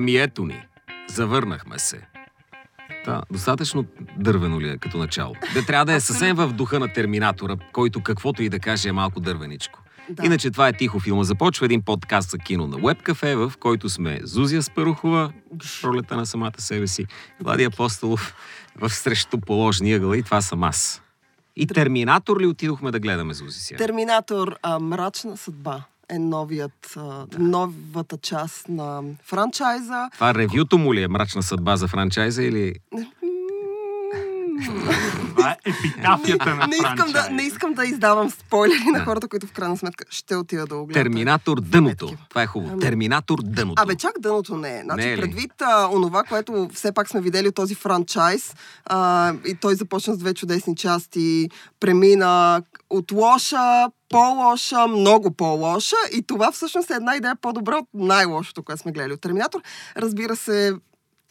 Еми ето ни. Завърнахме се. Да, достатъчно дървено ли е като начало? Да трябва да е съвсем в духа на Терминатора, който каквото и да каже е малко дървеничко. Да. Иначе това е Тихо филма. Започва един подкаст за кино на Webcafe, в който сме Зузия Спарухова, ролята на самата себе си, Влади Апостолов в срещу положния ъгъл и това съм аз. И Терминатор ли отидохме да гледаме Зузи сега? Терминатор а, Мрачна съдба е новият, а, новата част на франчайза. Това ревюто му ли е мрачна съдба за франчайза или... Това е епитафията на не искам, да, не искам да издавам спойлери на Да. хората, които в крайна сметка ще отидат да го гледат. Терминатор дъното. Това е хубаво. Ами- Терминатор дъното. Абе, чак дъното не е. Значи, Не е ли? предвид а, онова, което все пак сме видели от този франчайз, а, и той започна с две чудесни части, премина от лоша, по-лоша, много по-лоша и това всъщност е една идея по-добра от най-лошото, което сме гледали от Терминатор. Разбира се,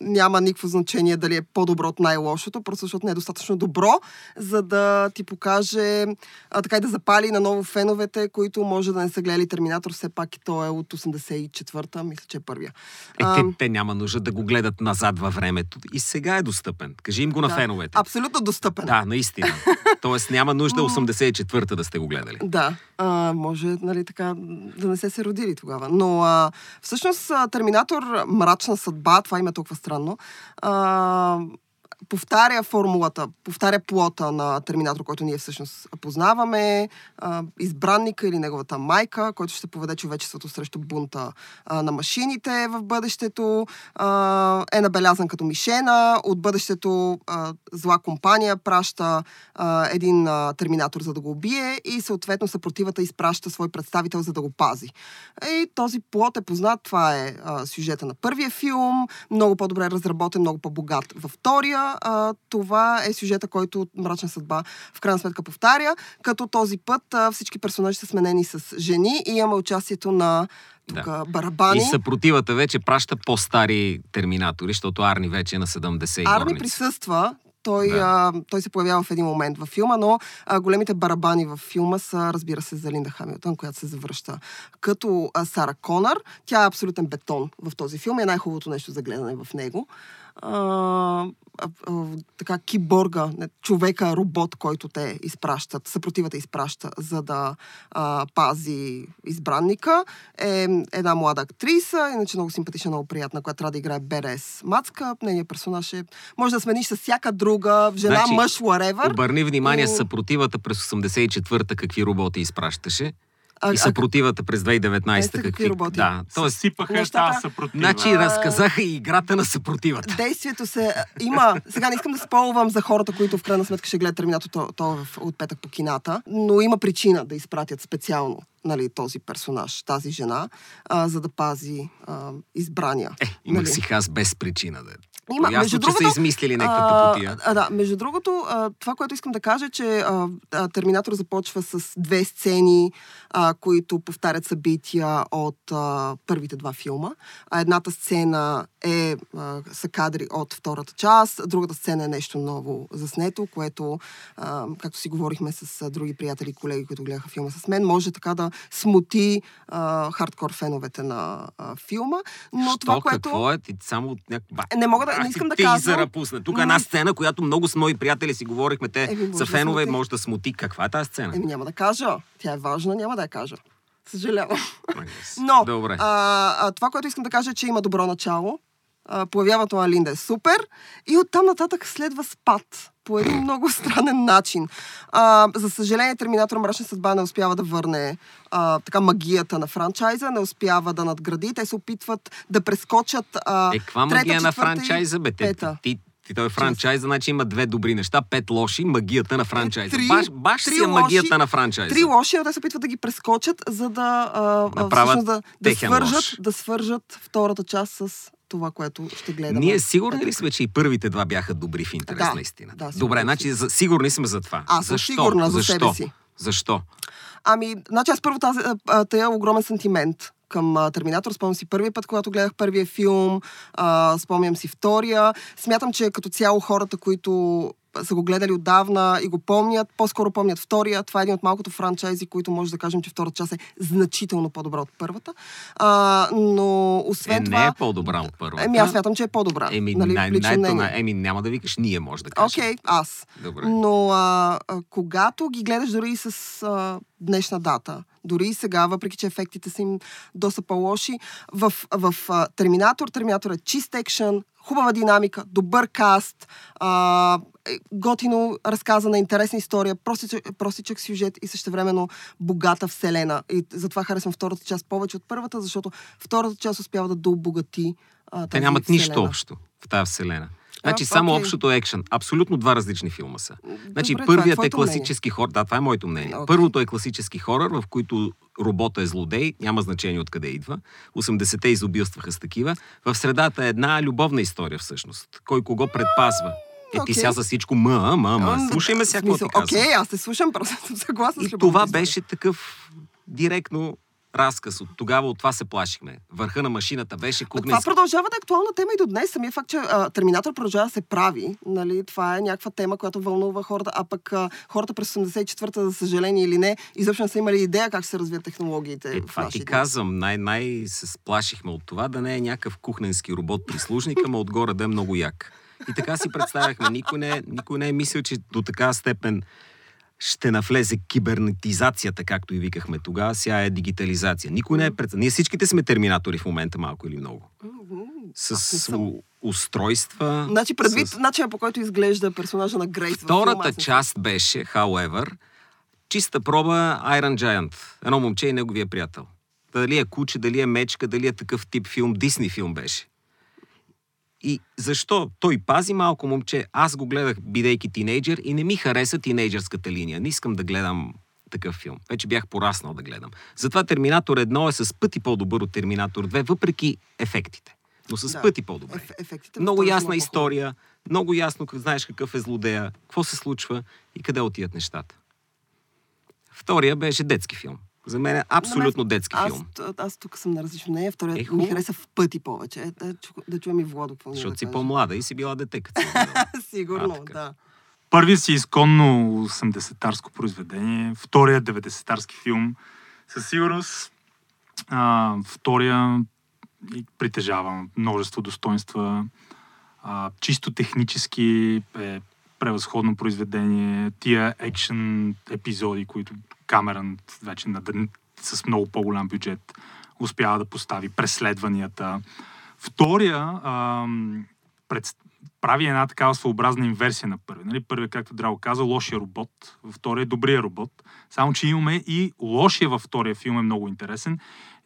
няма никакво значение дали е по-добро от най-лошото, просто защото не е достатъчно добро, за да ти покаже, а, така и да запали на ново феновете, които може да не са гледали Терминатор, все пак и той е от 84-та, мисля, че е първия. Е, А, те, те няма нужда да го гледат назад във времето. И сега е достъпен. Кажи им го на да, феновете. Абсолютно достъпен. Да, наистина. Тоест няма нужда 84-та да сте го гледали. Да, а, може нали, така да не се се родили тогава. Но а, всъщност Терминатор Мрачна съдба, това има толкова странно, а, повтаря формулата, повтаря плота на Терминатор, който ние всъщност познаваме, избранника или неговата майка, който ще поведе човечеството срещу бунта на машините в бъдещето, е набелязан като мишена. От бъдещето зла компания праща един терминатор за да го убие и съответно съпротивата изпраща свой представител за да го пази. И този плот е познат, това е сюжета на първия филм, много по-добре разработен, много по-богат във втория. А, това е сюжета, който от Мрачна съдба в крайна сметка повтаря, като този път а, всички персонажи са сменени с жени и имаме участието на тук Да. барабани. И съпротивата вече праща по-стари терминатори, защото Арни вече е на 70 и Арни горница. присъства. Той, Да. а, той се появява в един момент във филма, но а, големите барабани в филма са, разбира се, за Линда Хамилтън, която се завръща като а, Сара Конър. Тя е абсолютен бетон в този филм и е най-хубавото нещо за гледане в него. А, а, а, така, киборга, не, човека, робот, който те изпращат, съпротивата изпраща, за да а, пази избранника, е една млада актриса, иначе много симпатична, много приятна, която трябва да играе Берес Мацка. Нейният персонаж е... Може да смениш с всяка друга, жена, Значи, мъж, whatever. Обърни внимание, Но- съпротивата през 84-та какви роботи изпращаше. А- и съпротивата през 2019-та какви какви... роботи? Да, тоест, Съсипаха нещата- тази съпротива. значи разказаха и играта на съпротивата. Действието се... Има... Сега не искам да сполвам за хората, които в крайна сметка ще гледат Терминатор то, то от петък по кината, но има причина да изпратят специално нали, този персонаж, тази жена, а, за да пази а, избрания. Е, имах Нали? си хас без причина. Да. Има, Ясно, между че другото, са измислили някаква а, тъпотия. А, да, между другото, а, това, което искам да кажа, е, че а, а, Терминатор започва с две сцени, а, които повтарят събития от а, първите два филма. А едната сцена е, а, са кадри от втората част, другата сцена е нещо ново заснето, което, а, както си говорихме с а, други приятели и колеги, които гледаха филма с мен, може така да смути а, хардкор феновете на а, филма. Но Що, това, което... какво е? Ти само от някаква... Не мога да- не искам да казвам. Тук е една сцена, която много с мои приятели си говорихме. Те Еми, са да фенове, смути. може да смути. Каква е тази сцена? Еми няма да кажа. Тя е важна, няма да я кажа. Съжалявам. Yes. Но, Добре. А, а, това, което искам да кажа е, че има добро начало. А, появяването на Линда е супер. И оттам нататък следва спад. По един много странен начин. А, за съжаление, Терминатор Мрачна съдба не успява да върне а, така магията на франчайза, не успява да надгради. Те се опитват да прескочат. А, Е, каква трета, магия на франчайза, бе? Те, ти, ти, той е франчайза, значи има две добри неща, пет лоши, магията на франчайза. Три- баш баш три си е магията лоши, на франчайза. Три лоши, но те се опитват да ги прескочат, за да, а, а, Направят да, да, свържат, лош. да свържат втората част с това, което ще гледаме. Ние сигурни ли сме, че и първите два бяха добри в интерес Да, на истина? да, Добре, значи сигурни сме за това. Аз съм Защо? сигурна за Защо? себе си. Защо? Ами, значи аз първо тази, а, а, тая огромен сантимент към а, Терминатор. Спомням си първия път, когато гледах първия филм, а, спомням си втория. Смятам, че като цяло хората, които са го гледали отдавна и го помнят. По-скоро помнят втория. Това е един от малкото франчайзи, които може да кажем, че втората част е значително по-добра от първата. А, но освен е, това... не е по-добра от първата. Еми, аз смятам, че е по-добра. Еми, нали, най- най- най- еми, няма да викаш ние, може да кажем. Окей, аз. Добре. Но а, а, когато ги гледаш дори и с а, днешна дата, дори и сега, въпреки че ефектите са им доста по-лоши, в, в а, Терминатор, Терминатор е чист екшен, хубава динамика, добър каст, а, е, готино разказана, интересна история, простичък, простичък сюжет и същевременно богата вселена. И затова харесвам втората част повече от първата, защото втората част успява да дообогати а, Те нямат вселена. нищо общо в тази вселена. Значи А, само окей. общото е екшен. Абсолютно два различни филма са. Значи Добре, това е първият е, твоето класически хорор. Да, това е моето мнение. Окей. Първото е класически хорор, в който робота е злодей, няма значение откъде идва. 80-те изобилстваха с такива. В средата е една любовна история всъщност. Кой кого предпазва. Е, ти Окей. сега за всичко ма, ма, ма. Слушай ме сега какво ти. Окей, аз те слушам, просто съм съгласна с И любовната това беше такъв директно разказ. От тогава от това се плашихме. Върха на машината беше А Това продължава да е актуална тема и до днес. Самия факт, че а, Терминатор продължава да се прави, нали, това е някаква тема, която вълнува хората, а пък а, хората през 84-та, за съжаление или не, изобщо не са имали идея как ще се развият технологиите Е, това ти дни. казвам. Най- най- се сплашихме от това да не е някакъв кухненски робот прислужник, ама отгоре да е много як. И така си представяхме. Никой не, никой не е мислил, че до така степен ще навлезе кибернетизацията, както и викахме тогава, сега е дигитализация. Никой не е пред... Ние всичките сме терминатори в момента, малко или много. С устройства. Значи предвид с... начина по който изглежда персонажа на Грейс във Втората филма, част беше, however, чиста проба Iron Giant. Едно момче и неговия приятел. Дали е куче, дали е мечка, дали е такъв тип филм, Дисни филм беше. И защо? Той пази малко момче. Аз го гледах, бидейки тинейджър, и не ми хареса тинейджърската линия. Не искам да гледам такъв филм. Вече бях пораснал да гледам. Затова Терминатор 1 е с пъти по-добър от Терминатор 2, въпреки ефектите. Но с Да. пъти по-добре. Еф- ефектите Много ясна история, много ясно знаеш какъв е злодея, какво се случва и къде отиват нещата. Втория беше детски филм. За мен е абсолютно детски аз, филм. Аз, аз тук съм на различно мнение. Вторият Е, ми хареса в пъти повече. Е, да, чу, да чуем и Владо Защото да си по-млада и си била дете, като си гледала. Сигурно, А, да. Първият си изконно 80-тарско произведение, вторият 90-тарски филм. Със сигурност а, втория притежава множество достоинства. А, чисто технически е превъзходно произведение. Тия екшен епизоди, които Камерън вече на, с много по-голям бюджет успява да постави преследванията. Втория ам, пред, прави една такава своеобразна инверсия на първи. Нали? Първият, както Драго каза, лошия робот, във втория е добрия робот. Само, че имаме и лошия във втория филм е много интересен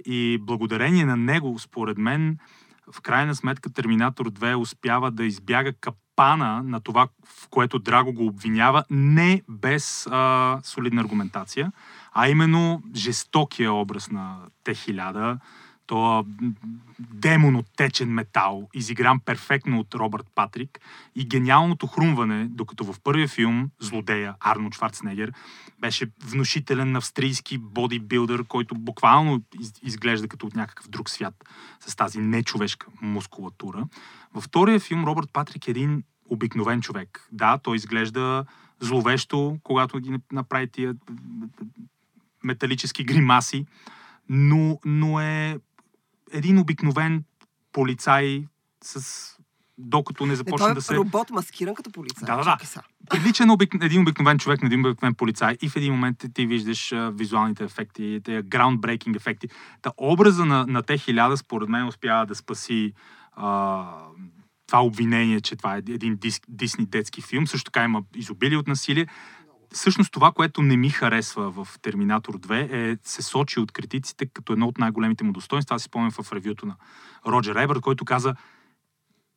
и благодарение на него, според мен, в крайна сметка Терминатор 2 успява да избяга капана на това, в което Драго го обвинява, не без а, солидна аргументация, а именно жестокия образ на Т-1000, то демон от течен метал, изигран перфектно от Робърт Патрик и гениалното хрумване, докато в първия филм злодея Арнолд Шварценегер беше внушителен австрийски бодибилдър, който буквално из- изглежда като от някакъв друг свят с тази нечовешка мускулатура. Във втория филм Робърт Патрик е един обикновен човек. Да, той изглежда зловещо, когато ги направи тия металически гримаси, но, но е обикновен полицай с докато не Не, започне той е да се... робот маскиран като полицай. Да, да, да. Прилича на обик... един обикновен човек, на един обикновен полицай и в един момент ти, ти виждаш а, визуалните ефекти, тези groundbreaking ефекти. Та образа на, на те хиляда, според мен, успява да спаси а, това обвинение, че това е един дис, Дисни детски филм. Също така има изобилие от насилие. Всъщност това, което не ми харесва в Терминатор 2 е се сочи от критиците като едно от най-големите му достоинства. Аз си спомням в ревюто на Роджер Ебърт, който каза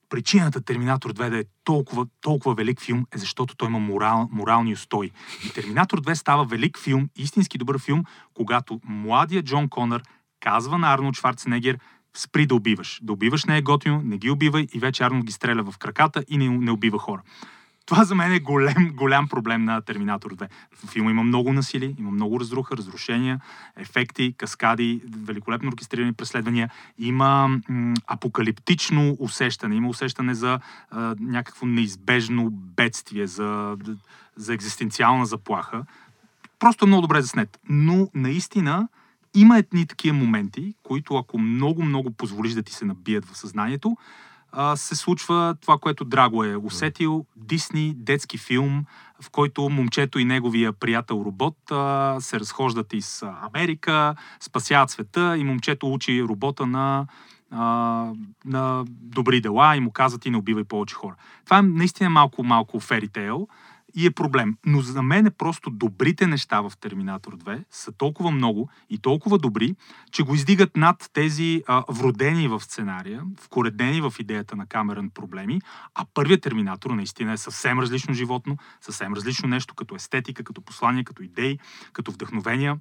причината Терминатор 2 да е толкова, толкова велик филм е защото той има морал, морални устои. И Терминатор 2 става велик филм, истински добър филм, когато младия Джон Конър казва на Арнолд Шварценегер спри да убиваш. Да убиваш не е готино, не ги убивай и вече Арнолд ги стреля в краката и не, не убива хора. Това за мен е голям, голям проблем на Терминатор 2. В филма има много насилие, има много разруха, разрушения, ефекти, каскади, великолепно оркестрирани преследвания. Има м- апокалиптично усещане, има усещане за а, някакво неизбежно бедствие, за, за екзистенциална заплаха. Просто е много добре заснет. Но наистина има едни такива моменти, които ако много-много позволиш да ти се набият в съзнанието, се случва това, което Драго е усетил. Дисни, детски филм, в който момчето и неговия приятел робот се разхождат из Америка, спасяват света и момчето учи робота на, на добри дела и му казват и не убивай повече хора. Това е наистина малко, малко фери тейл и е проблем. Но за мен е просто добрите неща в Терминатор 2 са толкова много и толкова добри, че го издигат над тези а, вродени в сценария, вкоредени в идеята на Камерън проблеми, а първият Терминатор наистина е съвсем различно животно, съвсем различно нещо като естетика, като послание, като идеи, като вдъхновения.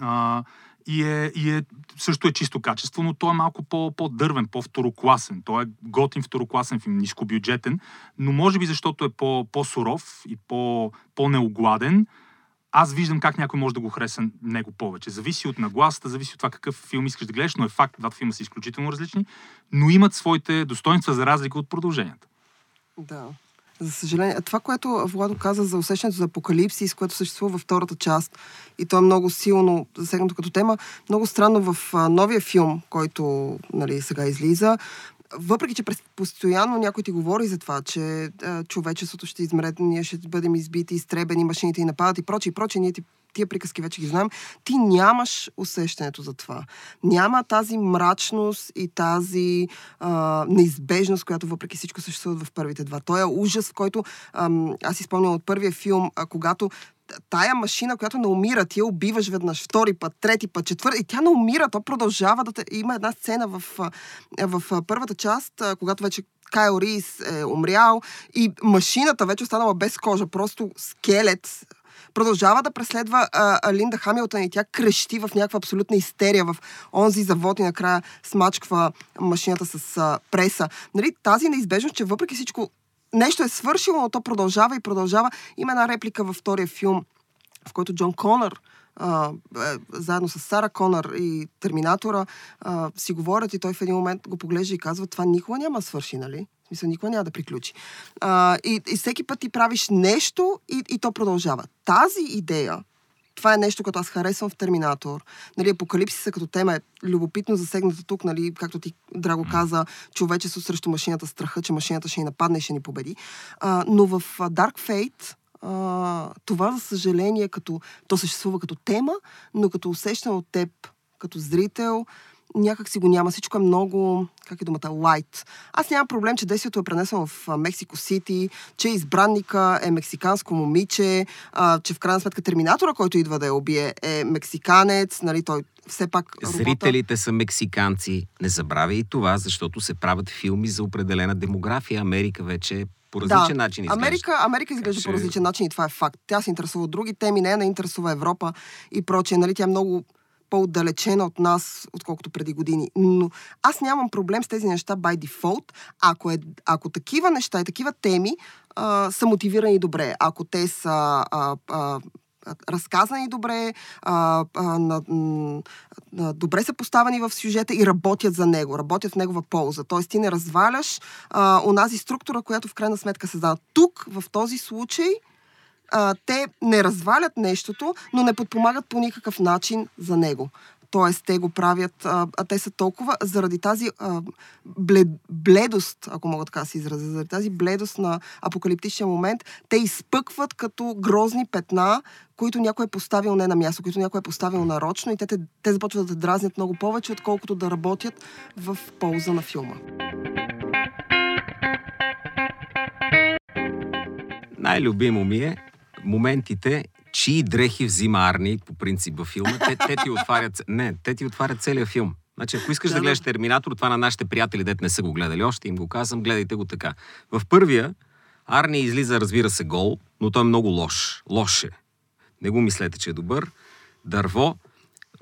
А, и, е, и е, също е чисто качество, но той е малко по, по-дървен, по-второкласен. Той е готин второкласен филм, нискобюджетен, но може би защото е по, по-суров и по, по-неогладен, аз виждам как някой може да го хареса него повече. Зависи от нагласата, зависи от това какъв филм искаш да гледаш, но е факт, двата филма са изключително различни, но имат своите достоинства за разлика от продълженията. Да. За съжаление, това, което Владо каза за усещането за апокалипсис, което съществува във втората част, и то е много силно засегнато като тема, много странно в новия филм, който нали, сега излиза, въпреки, че постоянно някой ти говори за това, че а, човечеството ще измре, ние ще бъдем избити, изтребени, машините и нападат и прочее, и прочее, ние ти тия приказки вече ги знаем, ти нямаш усещането за това. Няма тази мрачност и тази а, неизбежност, която въпреки всичко съществува в първите два. Той е ужас, в който ам, аз изпомням от първия филм, а, когато тая машина, която не умира, ти я убиваш веднъж, втори път, трети път, четвърти, и тя не умира, то продължава да. Има една сцена в, в първата част, когато вече Кайл Рис е умрял и машината вече останала без кожа, просто скелет, продължава да преследва а, Линда Хамилтън и тя крещи в някаква абсолютна истерия в онзи завод и накрая смачква машината с а, преса. Нали, тази неизбежност, че въпреки всичко нещо е свършило, но то продължава и продължава. Има една реплика във втория филм, в който Джон Конър а, е, заедно с Сара Конър и Терминатора а, си говорят и той в един момент го поглежда и казва, това никога няма свърши, нали? Смисъл, никога няма да приключи. А, и, и всеки път ти правиш нещо и, и то продължава. Тази идея, това е нещо, което аз харесвам в Терминатор. Нали, апокалипсиса като тема е любопитно засегната тук, нали, както ти, Драго, каза, човечество срещу машината, страха, че машината ще ни нападне и ще ни победи. А, но в Dark Fate а, това, за съжаление, като, то съществува като тема, но като усещане от теб, като зрител, някак си го няма. Всичко е много, как е думата, light. Аз нямам проблем, че действието е пренесено в Мексико Сити, че избранника е мексиканско момиче, а, че в крайна сметка терминатора, който идва да я убие, е мексиканец, нали, той все пак... Робота... Зрителите са мексиканци. Не забравяй и това, защото се правят филми за определена демография. Америка вече е по различен да. начин изглежда. Америка, Америка изглежда че... по различен начин и това е факт. Тя се интересува от други теми, не, не интересува Европа и прочее. Нали, тя е много по-отдалечена от нас, отколкото преди години. Но аз нямам проблем с тези неща by default, ако, е, ако такива неща и такива теми а, са мотивирани добре, ако те са а, а, разказани добре, а, а, на, на, добре са поставени в сюжета и работят за него, работят в негова полза. Тоест ти не разваляш а, онази структура, която в крайна сметка се дава. Тук, в този случай, а, те не развалят нещото, но не подпомагат по никакъв начин за него. Тоест, те го правят, а, те са толкова, заради тази а, блед, бледост, ако мога така да се изразя, заради тази бледост на апокалиптичния момент, те изпъкват като грозни петна, които някой е поставил не на място, които някой е поставил нарочно и те, те, те започват да дразнят много повече, отколкото да работят в полза на филма. Най-любимо ми е моментите, чии дрехи взима Арни по принцип във филма, те, те ти отварят, не, те ти отварят целият филм. Значи, ако искаш да, да гледаш Терминатор, това на нашите приятели, дет не са го гледали още, им го казвам, гледайте го така. В първия Арни излиза, разбира се, гол, но той е много лош. Лош е. Не го мислете, че е добър. Дърво.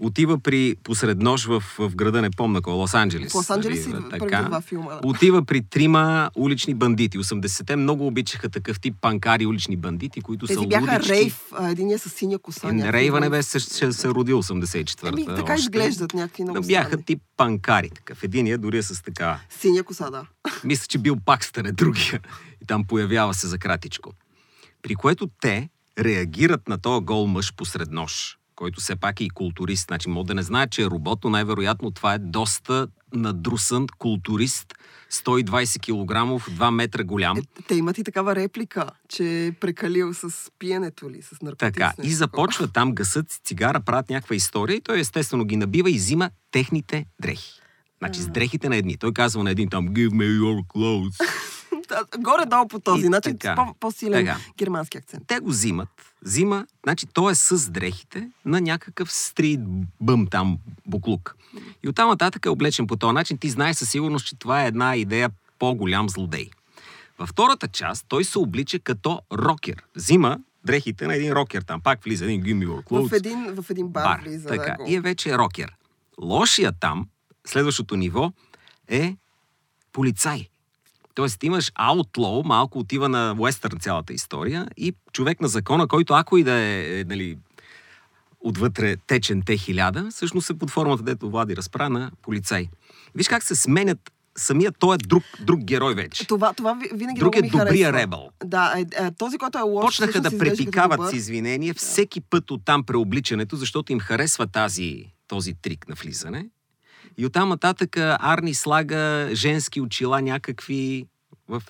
Отива при посред нощ в, в града, не помня кой, Лос-Анджелес. Лос-Анджелес нали, и първите два филма. да. Отива при трима улични бандити. 80-те много обичаха такъв тип панкари улични бандити, които са Тези бяха лудички. Рейв, а, единия с синя коса. Е, Рейва не бе се, се, се родил 84-та. Еми, така още. изглеждат някакви много Да бяха странни. тип панкари. Такъв. Единия дори е с така. Синя коса, да. Мисля, че бил Пакстър е другия. И там появява се за кратичко. При което те реагират на този гол мъж посред нощ, който все пак е и културист. Значи, мога да не знае, че е робот, но най-вероятно това е доста надрусан културист, 120 кг, 2 метра голям. Е, те имат и такава реплика, че е прекалил с пиенето ли, с наркотици. Така, и започва там, гасът си цигара, правят някаква история и той естествено ги набива и взима техните дрехи. Значи с дрехите на едни. Той казва на един там, give me your clothes. Горе-долу по този И начин, така. по- по-силен Така. германски акцент. Те го взимат, взима, значи той е с дрехите на някакъв стрит бъм там, буклук. И оттам нататък е облечен по този начин. Ти знаеш със сигурност, че това е една идея по-голям злодей. Във втората част той се облича като рокер. Взима дрехите на един рокер там. Пак влиза един give me your clothes. В един, в един бар, бар. влиза. така. Да, го... И е вече рокер. Лошия там, следващото ниво, е полицай. Тоест имаш аутлоу, малко отива на уестърн цялата история и човек на закона, който ако и да е, е нали, отвътре течен Т-1000, всъщност е под формата, дето Влади разпра на полицай. Виж как се сменят самият, той е друг, друг герой вече. Това, това ви- винаги Друг е ми добрия харесва. ребъл. Да, е, е, този, който е лош, Почнаха да препикават с извинения всеки път от там преобличането, защото им харесва тази, този трик на влизане. И оттам нататък Арни слага женски очила някакви в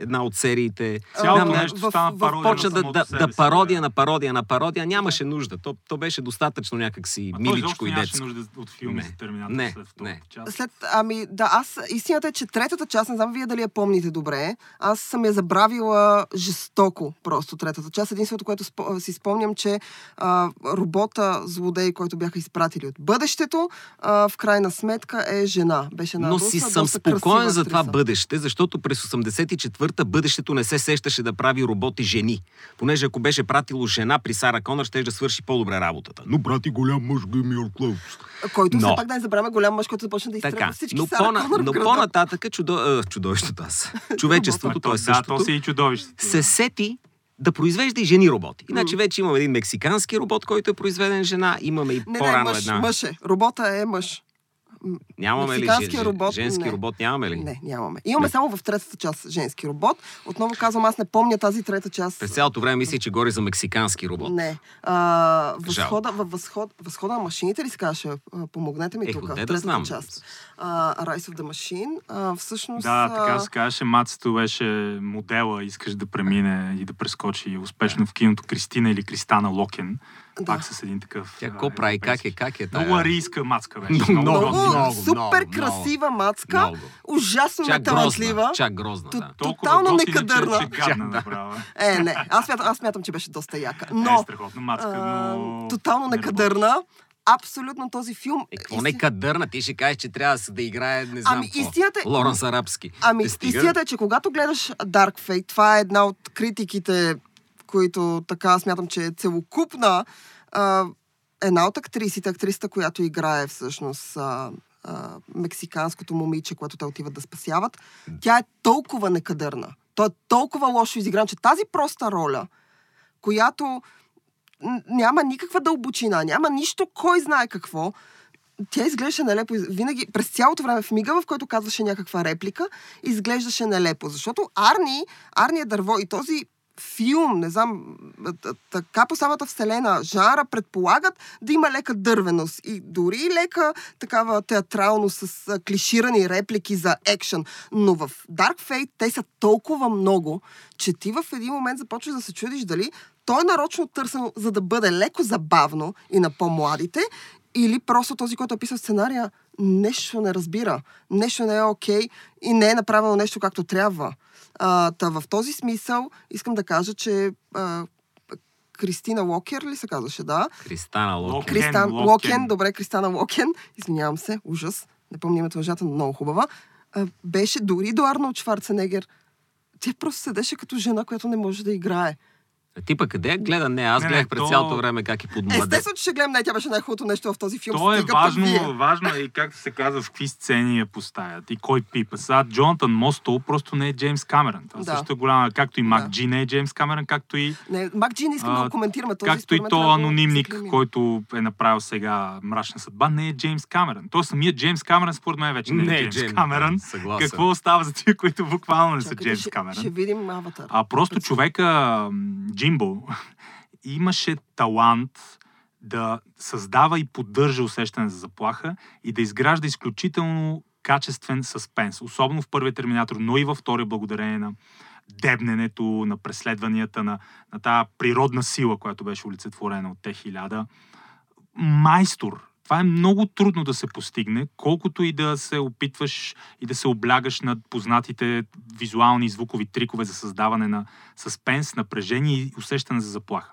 една от сериите. Цялото Знам, нещо в- стана в- пародия Почна на да, да, да пародия на пародия на пародия. Нямаше нужда. То, то беше достатъчно някакси А миличко и нямаше детско. нужда от филми Не. за Терминатор Не, след втората не. част. След, ами, да, аз, истината е, че третата част, не знам вие дали я помните добре, аз съм я забравила жестоко просто третата част. Единственото, което спо, си спомням, че а, робота злодей, който бяха изпратили от бъдещето, а, в крайна сметка е жена. Беше една Но руса, си съм спокоен за това бъдеще, защото през 84-та бъдещето не се сещаше да прави роботи жени. Понеже ако беше пратило жена при Сара Конър, ще да свърши по-добре работата. Но брати голям мъж, your clothes. Който Но- все пак да не забравяме голям мъж, който започна да Така, всички но, Сара по-на, Конър но по-нататък чудо, чудовището аз. Човечеството, то е Да, същото, то си и чудовището. се сети да произвежда и жени роботи. Иначе вече имаме един мексикански робот, който е произведен жена, имаме и Не, не, по-рано мъж, една. мъж е. Робота е мъж. Нямаме ли жен- робот, женски не. робот? Нямаме ли? Не, нямаме. Имаме Не. само в третата част женски робот. Отново казвам, аз не помня тази трета част. През цялото време мисля, че говори за мексикански робот. Не. А, възхода, във възход, възхода на машините ли се казваше? Помогнете ми Ех, тук. да третата знам. част. А, Rise of the Machine. А, всъщност... Да, така се казваше. Мацето беше модела, искаш да премине и да прескочи успешно в киното Кристина или Кристана Локен. Да. Пак с един такъв... Тя какво прави? Как е? Как е тая? Много арийска мацка беше. Много, много, много, много, супер много, красива мацка. Много. Ужасно Чак неталантлива. грозна. Чак грозна, да. Тотално некадърна. Че, че гадна. Е, не. Аз смятам, аз смятам, че беше доста яка. Но, е страхотна мацка, а, но... тотално не некадърна. Абсолютно този филм... Е, какво не кадърна? Ти ще кажеш, че трябва да играе, не знам Ами, истината е- Лоренс Арабски. Ами, Е, истината е, че когато гледаш Dark Fate, това е една от критиките, които така смятам, че е целокупна. А, една от актрисите, актрисата, която играе всъщност а, а, мексиканското момиче, което те отиват да спасяват, тя е толкова некадърна. Той е толкова лошо изигран, че тази проста роля, която няма никаква дълбочина, няма нищо, кой знае какво, тя изглеждаше нелепо. Винаги, през цялото време в мига, в който казваше някаква реплика, изглеждаше нелепо. Защото Арни, Арни е дърво и този филм, не знам, така по самата вселена, жанра предполагат да има лека дървеност и дори лека такава театралност с клиширани реплики за екшен. Но в Dark Fate те са толкова много, че ти в един момент започваш да се чудиш дали то е нарочно търсено, за да бъде леко забавно и на по-младите, или просто този, който е писал сценария, нещо не разбира, нещо не е окей и не е направено нещо както трябва. А, та в този смисъл искам да кажа, че а, Кристина Локер ли се казваше, да? Кристана Локен. Кристан Локен. Локен, добре, Кристана Локен, извинявам се, ужас, не помня името на жата, но много хубава, а, беше дори до Арнолд Шварценегер. Тя просто седеше като жена, която не може да играе. Типа къде я гледа? Не, аз Не, не, гледах през то- цялото време как е под младе. Естествено, че ще гледам не, тя беше най-хубавото нещо в този филм. То е пък важно, важно е и както се казва, в какви сцени я поставят и кой пипа. Сега Джонатан Мостол просто не е Джеймс Камерън. Това Да. също е голяма, както и Мак Да. Джи не е Джеймс Камерън, както и, Не, Мак Джи не искам да А, го коментираме. Този както и то да анонимник, заклеймим. който е направил сега Мрачна съдба, не е Джеймс Камерън. Той самият Джеймс Камерън, според мен, вече не, е Джеймс Камерън. Съгласен. Какво остава за тия, които буквално не са Чакайте, Джеймс Камерън? Ще видим Аватар. А просто човека, м, Джимбо, имаше талант да създава и поддържа усещане за заплаха и да изгражда изключително качествен съспенс. Особено в първия Терминатор, но и във втория, благодарение на дебненето, на преследванията, на, на тази природна сила, която беше олицетворена от Т-1000. Майстор. Това е много трудно да се постигне, колкото и да се опитваш и да се облягаш над познатите визуални и звукови трикове за създаване на съспенс, напрежение и усещане за заплаха.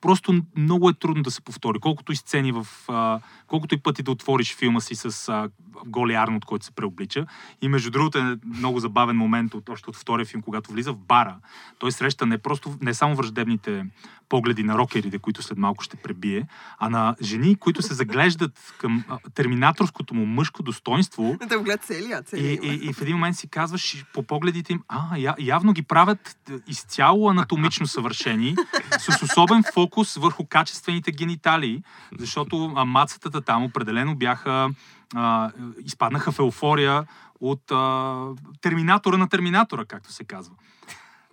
Просто много е трудно да се повтори. Колкото и сцени в... А, колкото и пъти да отвориш филма си с а, Голи Арнолд, който се преоблича. И между другото е много забавен момент от, още от втория филм, когато влиза в бара. Той среща не просто, не само враждебните погледи на рокерите, които след малко ще пребие, а на жени, които се заглеждат към а, терминаторското му мъжко достоинство Те го гледат целия, и, целия. и, и в един момент си казваш по погледите им, а, я, явно ги правят е, изцяло анатомично съвършени, с особен фокус върху качествените гениталии, защото а, мацата там определено бяха, а, изпаднаха в еуфория от а, терминатора на терминатора, както се казва.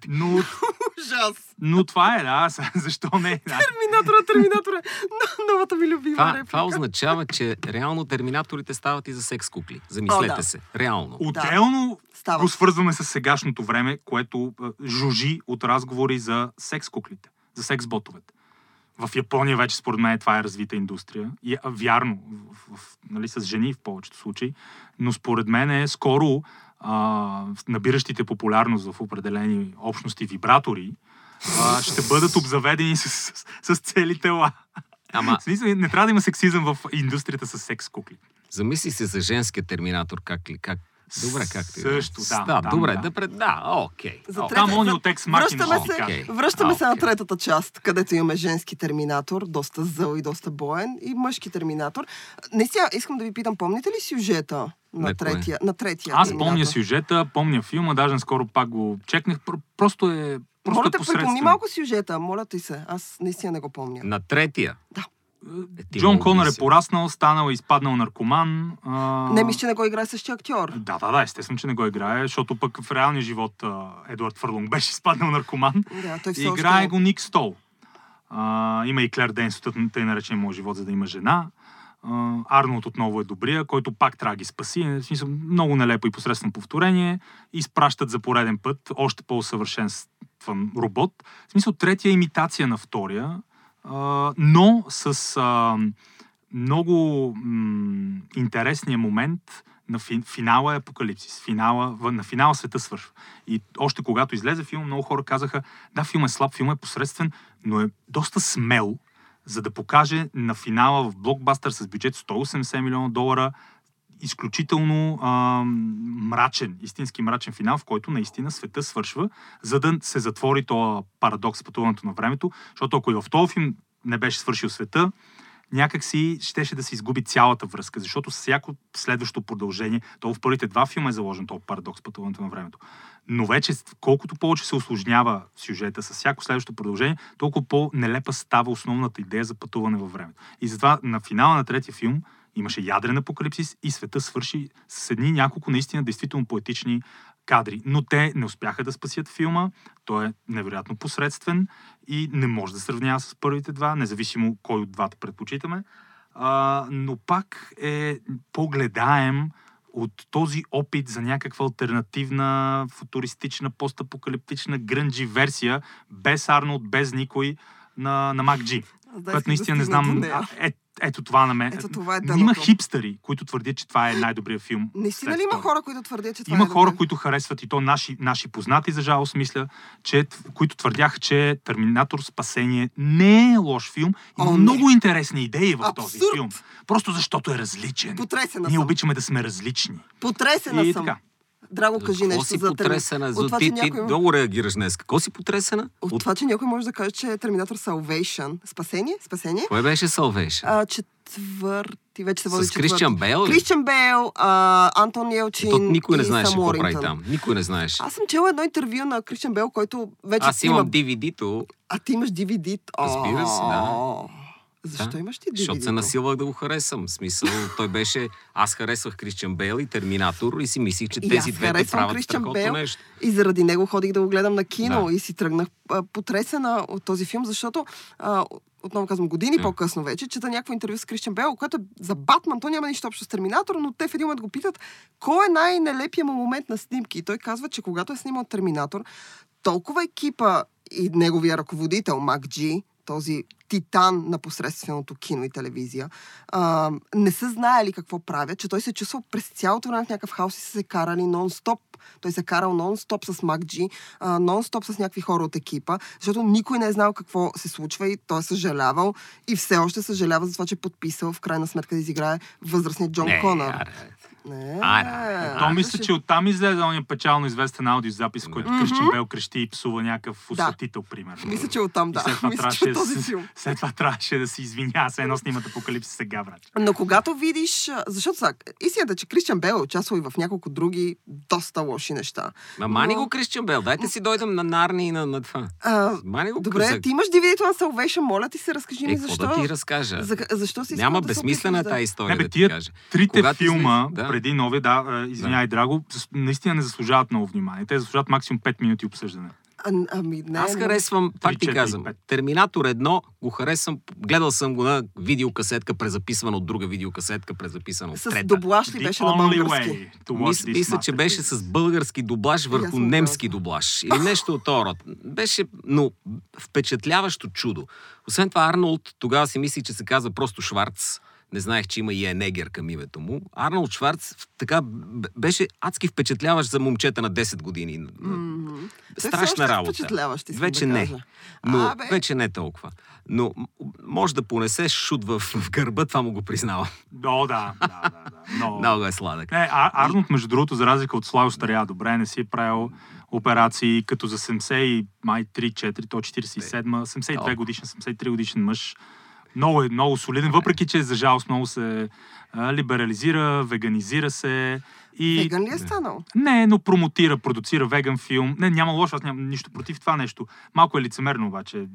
Но, Ужас! но това е, да, защо не? Да. Терминатора, терминатора. Но- Новата ми любима Това, реплика. това означава, че реално терминаторите стават и за секс кукли. Замислете О, да. се. Реално. Отделно Става. го свързваме с сегашното време, което жужи от разговори за секс куклите, за секс ботовете. В Япония вече според мен това е развита индустрия. И, вярно, в, в, нали, с жени в повечето случаи, но според мен е скоро а, набиращите популярност в определени общности вибратори а, ще бъдат обзаведени с, с, с цели тела. Ама, В смисъл, не трябва да има сексизъм в индустрията с секс кукли. замисли се за женския терминатор, как как... Добре, както и да е. Също, да, Да, там, добре, да. да, пред... да, окей. За трета- Там они от екс махина Връщаме ти се, връщаме се на третата част, където имаме женски терминатор, доста зъл и доста боен, и мъжки терминатор. Наистина, искам да ви питам, помните ли сюжета на, третия, на третия Аз терминатор? помня сюжета, помня филма, даже скоро пак го чекнах. Пр- Просто е просто Моля е те, припомни малко сюжета, моля ти се. Аз наистина не го помня. На третия. Е, ти Джон Конър е пораснал, станал, изпаднал наркоман. А... Не мисля, че не го играе същия актьор. Да, да, да, естествено, че не го играе, защото пък в реалния живот а, Едуард Фърлунг беше изпаднал наркоман. Да, той все И още... играе го Ник Стол. А, има и Клер Денс от тъй наречен моят живот, за да има жена. А, Арнолд отново е добрия, който пак трябва да ги спаси. В смисъл, много нелепо и посредствено повторение. Изпращат за пореден път още по-усъвършенстван робот. В смисъл, третия е имитация на втория, но с а, много м- интересния момент на фи, финала е апокалипсис. Финала, на финала света свършва. И още когато излезе филм, много хора казаха, да, филм е слаб, филм е посредствен, но е доста смел, за да покаже на финала в блокбастър с бюджет 180 милиона долара изключително а, мрачен, истински мрачен финал, в който наистина света свършва, за да се затвори този парадокс пътуването на времето, защото ако и в този филм не беше свършил света, някак си щеше да се изгуби цялата връзка, защото всяко следващо продължение, то в първите два филма е заложен този парадокс пътуването на времето. Но вече, колкото повече се осложнява сюжета с всяко следващо продължение, толкова по-нелепа става основната идея за пътуване във времето. И затова на финала на третия филм имаше ядрен апокалипсис и света свърши с едни няколко наистина действително поетични кадри. Но те не успяха да спасят филма. Той е невероятно посредствен и не може да сравнява с първите два, независимо кой от двата предпочитаме. А, но пак е по-гледаем от този опит за някаква альтернативна, футуристична, постапокалиптична грънджи версия, без Арнолд, без никой на, на. Аз да Което наистина да не знам. е, ето това на мен. Ето това е Има хипстери, които твърдят, че това е най-добрият филм. Наистина ли има хора, които твърдят, че това Има е хора, добре? които харесват и то наши, наши познати, за жалост, мисля, че, които твърдяха, че Терминатор Спасение не е лош филм. Има О, не. много интересни идеи в този Абсурд! филм. Просто защото е различен. Потресена Ние съм. обичаме да сме различни. Потресена И съм. така. Драго, кажи нещо си за потресена? От За това, ти, ти някой има- много реагираш днес. Какво си потресена? От От... това, че някой може да каже, че е Терминатор Salvation. Спасение? Спасение? Кое беше Salvation? А, четвърти, вече се води С ли? Кристиан Бейл, а, Антон Елчин То никой не знаеше какво прави там. Никой не знаеше. Аз съм чела едно интервю на Кристиан Бейл, който вече Аз има... имам DVD-то, А ти имаш DVD? Разбира се, да. Защо Да, имаш ти DVD? защото се насилвах да го харесам. В смисъл, той беше... Аз харесвах Кристиан Бейл и Терминатор и си мислих, че И тези двете правят Кристиан Бейл. нещо. И заради него ходих да го гледам на кино Да. и си тръгнах а, потресена от този филм, защото а, отново казвам, години М. по-късно вече, чета някакво интервю с Кристиан Бел, което е за Батман, то няма нищо общо с Терминатор, но те в един момент го питат, кой е най-нелепия му момент на снимки? И той казва, че когато е снимал Терминатор, толкова екипа и неговия ръководител, Мак Джи, този титан на посредственото кино и телевизия, а, не са знаели какво правят, че той се чувствал през цялото време в някакъв хаос и са се карали нон-стоп. Той се е карал нон-стоп с Мак Джи, а, нон-стоп с някакви хора от екипа, защото никой не е знал какво се случва и той е съжалявал и все още съжалява за това, че е подписал в крайна сметка да изиграе възрастния Джон Не, Конър. аре. Не, Аре, То мисля, че оттам излезе ония печално известен аудиозапис, в който. Кристиан Бел крещи и псува някакъв Да. осветител, примерно. Мисля, че оттам, да. след това, Мисля, трябваше че да този се- филм. след това трябваше да се извиня, се едно снимат апокалипсис сега, брат. Но когато видиш, защото сега, истината е, че Кристиан Бел е участвал и в няколко други доста лоши неща. Ма мани Но- го Кристиан Бел. Дайте си дойдем на Нарни и на, на това. А, Мани го добре, ти имаш DVD-то на Salvation, моля ти се, разкажи Е, ми какво защо. да ти разкажа? За, защо си Няма безсмислена тази история, Не, бе, да ти кажа. Трите филма. Преди нови, да, а, извиняй, Драго, с- наистина не заслужават много внимание. Те заслужават максимум 5 минути обсъждане. А, ами, не, Аз харесвам, пак ти казвам, пет. Терминатор 1 го харесвам, гледал съм го на видеокасетка, презаписвана от друга видеокасетка, презаписана от С трета. дублаж ли The беше на български? Мис, мисля, че беше с български дублаж аз върху немски дублаж. Или нещо от този род. Беше, но впечатляващо чудо. Освен това, Арнолд тогава си мисли, че се казва просто Шварц. Не знаех, че има и Енегер към името му. Арнолд Шварц така беше адски впечатляващ за момчета на 10 години. Все Страшна още е работа. впечатляващ, Вече да не. кажа. Но А, бе. вече не толкова. Но може да понесе шут в, в гърба, това му го признавам. О, да, да, да. да. Но... Много е сладък. Не, а, Арнолд, между другото, за разлика от Славо Старя, добре, не си е правил операции като за 70 и май 3-4, то 47, 72 Толкова. годишен, 73 годишен мъж. Много е много солиден, въпреки че за жалост много се а, либерализира, веганизира се и... Веган ли е станал? Не, но промотира, продуцира веган филм. Не, няма лошо, аз нямам нищо против това нещо. Малко е лицемерно обаче.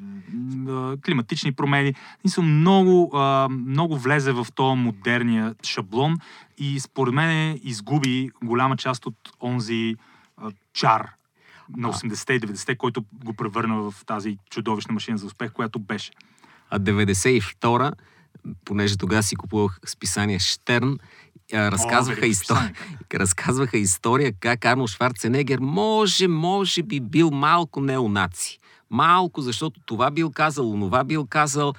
Климатични промени. И съм много, а, много влезе в този модерния шаблон и според мен изгуби голяма част от онзи а, чар на 80-те и 90-те, който го превърна в тази чудовищна машина за успех, която беше. А 92-а, понеже тогава си купувах списание Штерн, разказваха, велико история, разказваха история как Арнолд Шварценегер може, може би бил малко неонаци. Малко, защото това бил казал, онова бил казал.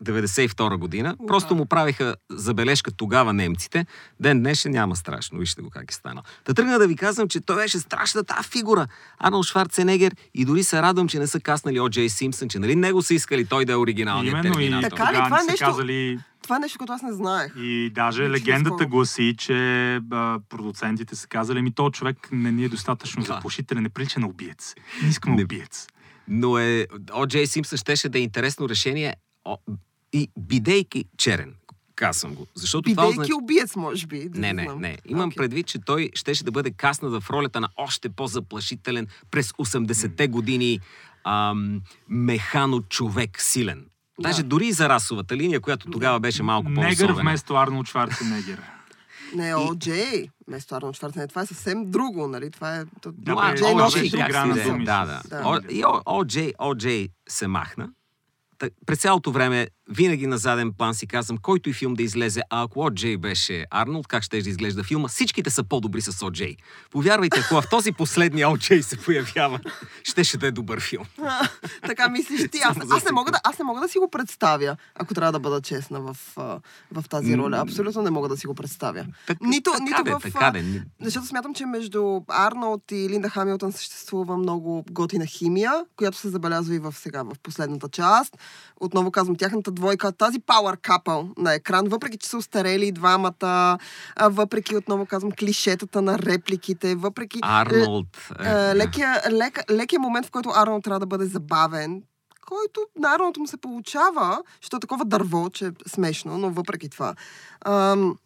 А, 92 година. Просто му правиха забележка тогава немците. Ден днешен няма страшно. Вижте го как е станал. Та тръгна да ви казвам, че той беше страшна тази фигура. Арнолд Шварценегер и дори се радвам, че не са каснали О. Джей Симпсън, че нали него са искали той да е оригиналният Именно и терминатор. Така ли? Това нещо- казали Това е нещо, което аз не знаех. И даже Значи, легендата наскоро. гласи, че а, продуцентите са казали, ми то човек не ни е достатъчно Да. заплашителен, не прилича на убиец. Не искаме Не. убиец. Но е, О. Джей Симпсън щеше да е интересно решение о, и бидейки черен. Казвам го. Защото това Бидейки означава... убиец, може би. да Не, не не, знам. не. Имам Окей. предвид, че той щеше да бъде каснат в ролята на още по-заплашителен през 80-те години ам, механо човек силен. Даже Да. дори и за расовата линия, която тогава беше малко Негър по-особена. вместо Арнолд Шварценегер. Не, О. Джей. Вместо Арнолд Шварценегер. Това е съвсем друго, нали? Това е... Да, Джей О, носи друг. Да, да. И О-. Джей, О. Джей се махна. През цялото време, винаги на заден план си казвам, който и филм да излезе, а ако О. Джей беше Арнолд, как ще изглежда филма? Всичките са по-добри с О. Джей. Повярвайте, ако в този последния О. Джей се появява, ще ще да е добър филм. така мислиш ти. Аз, аз, не мога да, аз не мога да си го представя, ако трябва да бъда честна в, а, в тази роля. Абсолютно не мога да си го представя. Так, Нито, така нито де, в... така а, де. Защото смятам, че между Арнолд и Линда Хамилтън съществува много готина химия, която се забелязва и в сега, в последната част. Отново казвам, тяхната двойка, тази power couple на екран, въпреки че са устарели и двамата, въпреки, отново казвам, клишетата на репликите, въпреки... Арнолд. Е, е, лекия, лек, лекия момент, в който Арнолд трябва да бъде забавен, който на Арнолд му се получава, защото е такова дърво, че е смешно, но въпреки това. Ам,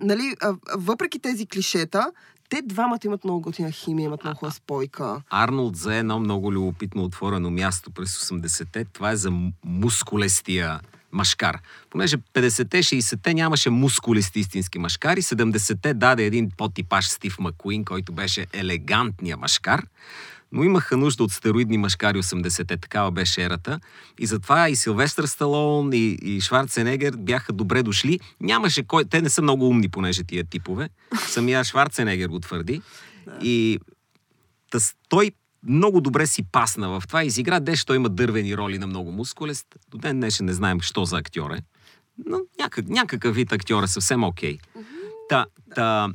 нали, въпреки тези клишета, те двамата имат много готина химия, имат много хубава спойка. Арнолд за едно много любопитно отворено място през 80-те. Това е за мускулестия машкар. Понеже 50-те, 60-те нямаше мускулести истински машкари, 70-те даде един по-типаш Стив Макуин, който беше елегантния машкар, но имаха нужда от стероидни машкари 80-те, такава беше ерата. И затова и Силвестър Сталон, и, и Шварценегер бяха добре дошли. Нямаше кой... Те не са много умни, понеже тия типове. Самия Шварценегер го твърди. И тъс, той много добре си пасна в това. Изигра деш, той има дървени роли на много мускулест. До ден днешен не знаем що за актьор е. Но някак, някакъв вид актьор е съвсем окей. Та, та,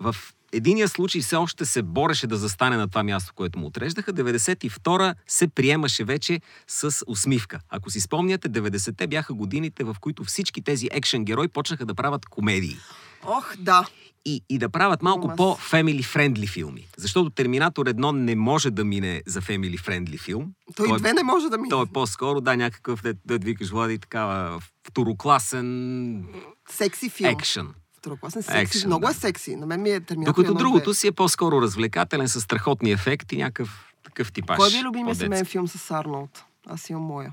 в единия случай все още се бореше да застане на това място, което му отреждаха. 92-а се приемаше вече с усмивка. Ако си спомняте, 90-те бяха годините, в които всички тези екшен герои почнаха да правят комедии. Ох, да. И, и да правят малко Ама с- по-фемили френдли филми. Защото Терминатор 1 не може да мине за фемили френдли филм. Той, Той- две не може да ми... Той е по-скоро, да, някакъв, да, да викаш, Влади, такава второкласен Секси филм. екшен. Второкласен секси. Екшън, много да. е секси. На мен ми е терминатор. Докато другото две. си е по-скоро развлекателен, с страхотни ефекти, някакъв такъв типаж. Кой ви е любимия семейен филм с Арнолд? Аз имам моя.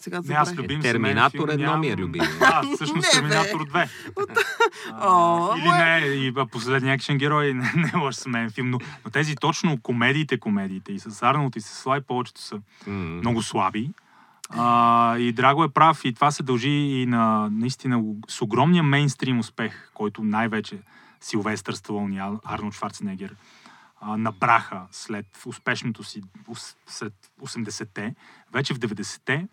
Сега Не, аз любим Терминатор едно ми е любим. А, всъщност Не. Терминатор 2. О, Или не, и последния екшен герой не, не е лош семейен филм, но, но тези точно комедиите, комедиите и с Арнолд и с Слай повечето са М. много слаби. А, и Драго е прав и това се дължи и на наистина с огромния мейнстрим успех, който най-вече Силвестър Сталон и Ар- Арнолд Шварценегер а, набраха след успешното си след 80-те, вече в 90-те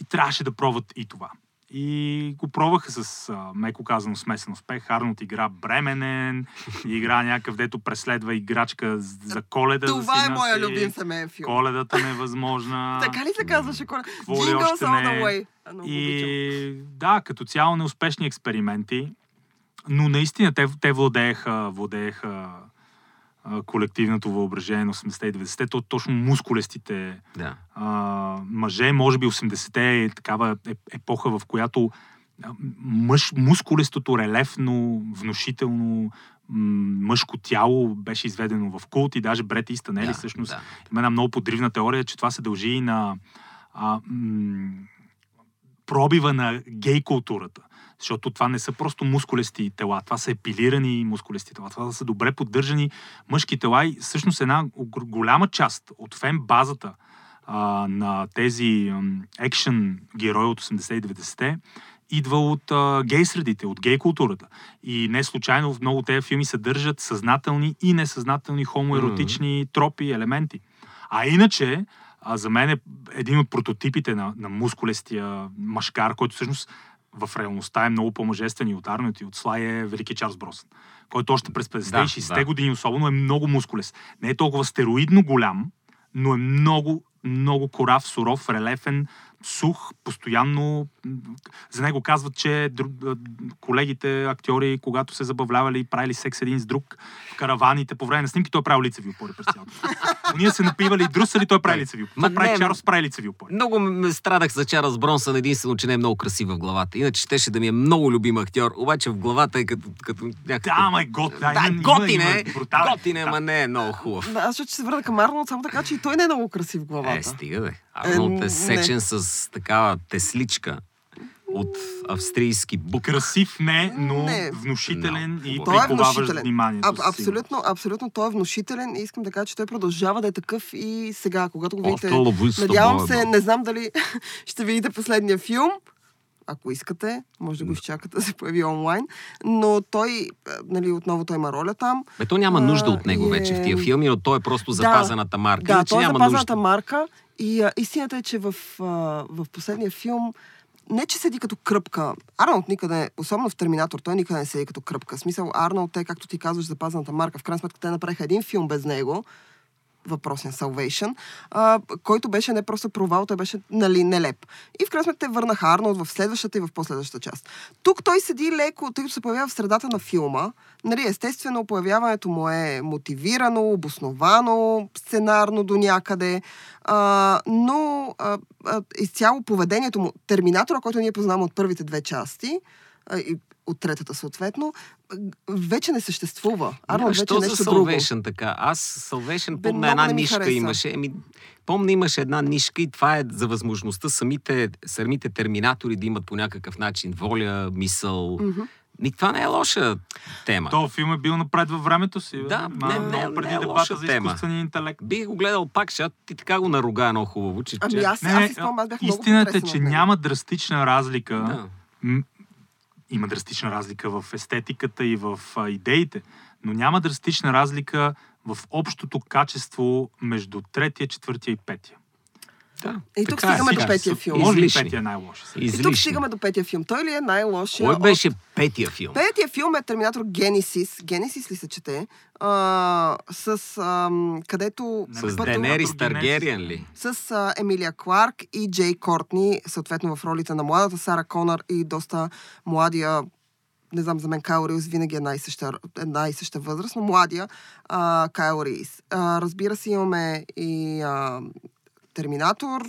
и трябваше да пробват и това. И го пробваха с, меко казано, смесен успех. Арнолд игра бременен, игра някакъв, дето преследва играчка за коледа. Това е сина моя си. любим семейен филм. Коледата невъзможна. Така ли се казваше? Ли Jingles all the way. И да, като цяло неуспешни експерименти, но наистина те, те владееха, владееха а, колективното въображение на 80-те и 90-те, то точно мускулестите Да. а, мъже, може би 80-те е такава е- епоха, в която мъж, мускулестото, релефно, внушително мъжко тяло беше изведено в култ и даже Брет Истън, нали, да, всъщност да. има една много подривна теория, че това се дължи и на а, м- пробива на гей културата. Защото това не са просто мускулести тела, това са епилирани мускулести тела, това са добре поддържани мъжки тела и всъщност една голяма част от фен базата а, на тези екшен герои от 80 и 90-те идва от а, гей средите, от гей културата. И не случайно в много тези филми съдържат съзнателни и несъзнателни хомоеротични тропи, елементи. А иначе, а, за мен е един от прототипите на, на мускулестия машкар, който всъщност в реалността е много по-мъжествен и от Арнолд и от Слай е Велики Чарлз Бросън, който още през 50-те Да, и 60-те да. години особено е много мускулест. Не е толкова стероидно голям, но е много, много корав, суров, релефен, сух, постоянно. За него казват, че колегите актьори, когато се забавлявали и правили секс един с друг в караваните, по време на снимки, той е правил лицеви опори през цялото. Ние се напивали и друсали, той прави лицеви опори. Ма Той прави не, Чарлз, прави лицеви опори. Много ме страдах за Чарлз Бронсън, единствено, че не е много красив в главата. Иначе щеше да ми е много любим актьор, обаче в главата е като, като някакъв... Да, ама е гот. Да, да, има- готин е, готин е, ама не е много хубав. Да, аз ще се върна към Арнолд, само така, че и той не е много красив в главата. Е, стига бе. Арнолд е сечен с такава тесличка от австрийски бук. Красив не, но Не. внушителен и Но, Той е внушителен. вниманието. Аб, със абсолютно, абсолютно той е внушителен и искам да кажа, че той продължава да е такъв и сега, когато го видите. Надявам бой, се, не знам дали ще видите последния филм. Ако искате, може да го изчакате да се появи онлайн. Но той, а, нали, отново той има роля там. Бе, то няма нужда А, от него и вече в е- тия филми, но той е просто запазената марка. Да, Иначе той е няма запазената нужда. марка и а, истината е, че в, а, в последния филм не, че седи като кръпка. Арнолд никъде, особено в Терминатор, той никъде не седи като кръпка. В смисъл, Арнолд е, както ти казваш, запазената марка. В крайна сметка те направиха един филм без него. Въпросен Salvation, а, който беше не просто провал, той беше нали, нелеп. И в крайна сметка те върнаха Арнолд в следващата и в последващата част. Тук той седи леко, тъй като се появява в средата на филма. Нали, естествено, появяването му е мотивирано, обосновано, сценарно до някъде, а, но а, а, изцяло поведението му, терминатора, който ние познаваме от първите две части, и от третата съответно, вече не съществува. Арнолд вече Що нещо за друго. Salvation така? Аз Salvation Бе, помня много една не нишка хареса. имаше. Еми, помня имаше една нишка и това е за възможността самите, самите терминатори да имат по някакъв начин воля, мисъл. Мгм. И това не е лоша тема. То филм е бил напред във времето си. бе. Да, Ма, не- много не- преди не е лоша за тема. изкуствения интелект. Бих го гледал пак, защото ти така го наруга едно хубаво, че... Ами че- аз, Не, аз си спомням, аз бях Истината е, че няма драстична разлика. Да. Има драстична разлика в естетиката и в идеите, но няма драстична разлика в общото качество между третия, четвъртия и петия. Да. И тук така е. стигаме до Сега петия са филм. Може Излишни. петия е най-лош. И тук Излишни. стигаме до петия филм. Той ли е най-лошия? Кой от- беше петия филм? Петия филм е Терминатор Генесис. Генесис ли се чете? А, с ам, където... С С пътува- Денерис Таргериен ли? с а, Емилия Кларк и Джей Кортни, съответно в ролите на младата Сара Конър и доста младия не знам, за мен Кайл Рис винаги е една и съща, една и съща възраст, но младия а, Кайл Рис. А, разбира се, имаме и а, Терминатор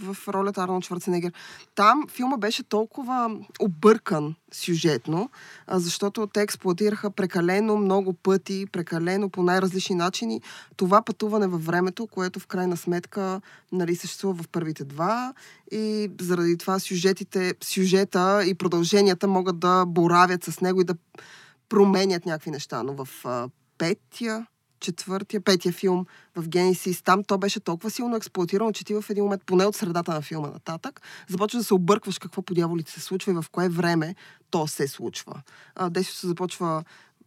в ролята Арнолд Шварценегер. Там филма беше толкова объркан сюжетно, защото те експлуатираха прекалено много пъти, прекалено по най-различни начини това пътуване във времето, което в крайна сметка нали, съществува в първите два и заради това сюжетите, сюжета и продълженията могат да боравят с него и да променят някакви неща. Но в петия, четвъртия, петия филм в Генесис, там то беше толкова силно експлуатирано, че ти в един момент, поне от средата на филма нататък, започваш да се объркваш какво по дяволите се случва и в кое време то се случва. Действието се започва